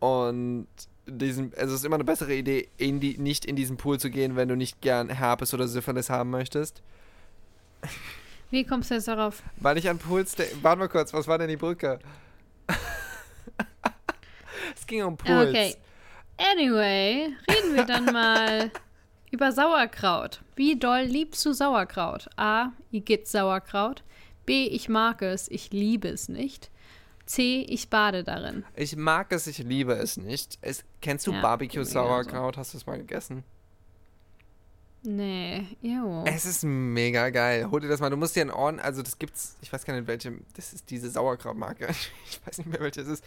A: Und diesen, also es ist immer eine bessere Idee, in die, nicht in diesen Pool zu gehen, wenn du nicht gern Herpes oder Syphilis haben möchtest.
B: Wie kommst du jetzt darauf?
A: Weil ich an Pools. Warte mal kurz, was war denn die Brücke? es ging um Pools.
B: Okay. Anyway, reden wir dann mal über Sauerkraut. Wie doll liebst du Sauerkraut? A. Igitt Sauerkraut. B. Ich mag es, ich liebe es nicht. C. Ich bade darin.
A: Ich mag es, ich liebe es nicht. Es, kennst du
B: Ja,
A: Barbecue
B: geht mir genauso.
A: Sauerkraut? Hast du es mal gegessen?
B: Nee, ew.
A: Es ist mega geil. Hol dir das mal. Du musst dir einen Orden. Also, das gibt's. Ich weiß gar nicht, welche. Das ist diese Sauerkrautmarke. Ich weiß nicht mehr, welche es ist.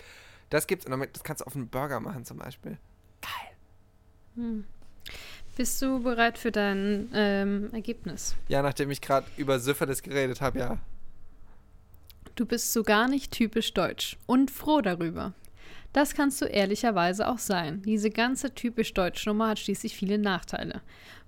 A: Das gibt's. Und damit, das kannst du auf einen Burger machen, zum Beispiel.
B: Hm. Bist du bereit für dein ähm, Ergebnis?
A: Ja, nachdem ich gerade über Syphilis geredet habe, ja.
B: Du bist so gar nicht typisch deutsch und froh darüber. Das kannst du ehrlicherweise auch sein. Diese ganze typisch deutsch Nummer hat schließlich viele Nachteile.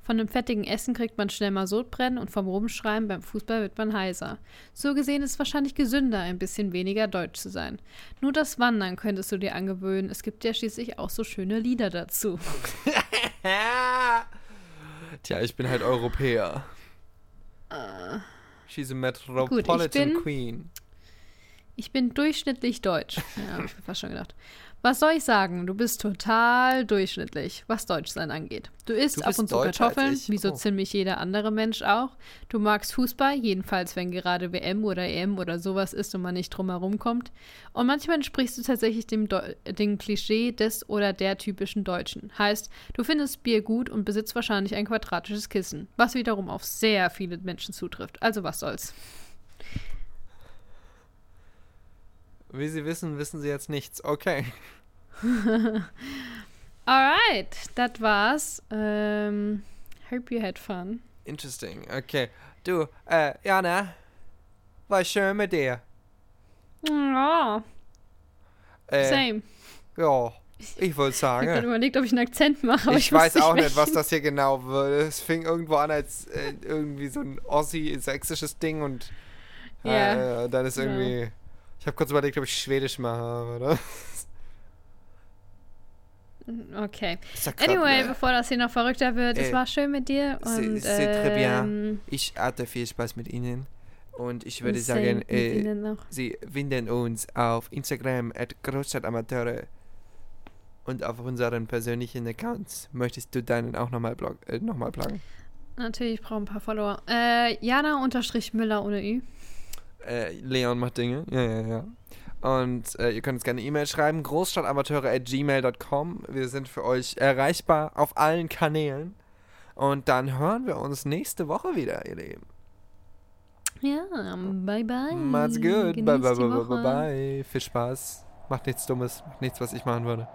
B: Von dem fettigen Essen kriegt man schnell mal Sodbrennen und vom Rumschreien beim Fußball wird man heiser. So gesehen ist es wahrscheinlich gesünder, ein bisschen weniger deutsch zu sein. Nur das Wandern könntest du dir angewöhnen. Es gibt ja schließlich auch so schöne Lieder dazu.
A: Tja, ich bin halt Europäer. She's a Metropolitan
B: bin-
A: Queen.
B: Ich bin durchschnittlich deutsch. Ja, hab ich mir fast schon gedacht. Was soll ich sagen? Du bist total durchschnittlich, was Deutschsein angeht. Du isst
A: Du
B: ab und zu
A: deutscher als
B: Kartoffeln, wie so
A: Oh.
B: ziemlich jeder andere Mensch auch. Du magst Fußball, jedenfalls wenn gerade WM oder EM oder sowas ist und man nicht drum herum kommt. Und manchmal entsprichst du tatsächlich dem, Deu dem Klischee des oder der typischen Deutschen. Heißt, du findest Bier gut und besitzt wahrscheinlich ein quadratisches Kissen, was wiederum auf sehr viele Menschen zutrifft. Also was soll's.
A: Wie Sie wissen, wissen Sie jetzt nichts. Okay.
B: Alright, das war's. Ähm, hope you had fun.
A: Interesting. Okay. Du, äh, Jana, war schön mit dir.
B: Ja,
A: Äh,
B: same.
A: ja, ich würde
B: Ich habe gerade
A: sagen.
B: überlegt, ob ich einen Akzent mache, aber ich,
A: Ich, weiß auch nicht, was das hier genau wird. Es fing irgendwo an als äh, irgendwie so ein Ossi-sächsisches Ding und äh, dann ist
B: Genau.
A: irgendwie. Ich habe kurz überlegt, ob ich Schwedisch mache, oder?
B: Okay. Anyway,
A: äh,
B: bevor das hier noch verrückter wird, es
A: Äh,
B: war schön mit dir und
A: c'est très bien. Ich hatte viel Spaß mit Ihnen und ich würde sagen, äh. Sie finden uns auf Instagram at Großstadtamateure und auf unseren persönlichen Accounts. Möchtest du deinen auch nochmal äh, noch mal pluggen?
B: Natürlich, ich brauche ein paar Follower. Äh, Jana unterstrich Müller ohne Ü.
A: Äh, Leon macht Dinge. Ja, ja, ja. Und äh, ihr könnt uns gerne E-Mail schreiben, großstadtamateure.gmail.com. Wir sind für euch erreichbar auf allen Kanälen. Und dann hören wir uns nächste Woche wieder, ihr Lieben.
B: Ja, bye bye.
A: Macht's gut. Bye, bye, bye, bye,
B: Woche.
A: bye. Viel Spaß. Macht nichts Dummes. Macht nichts, was ich machen würde.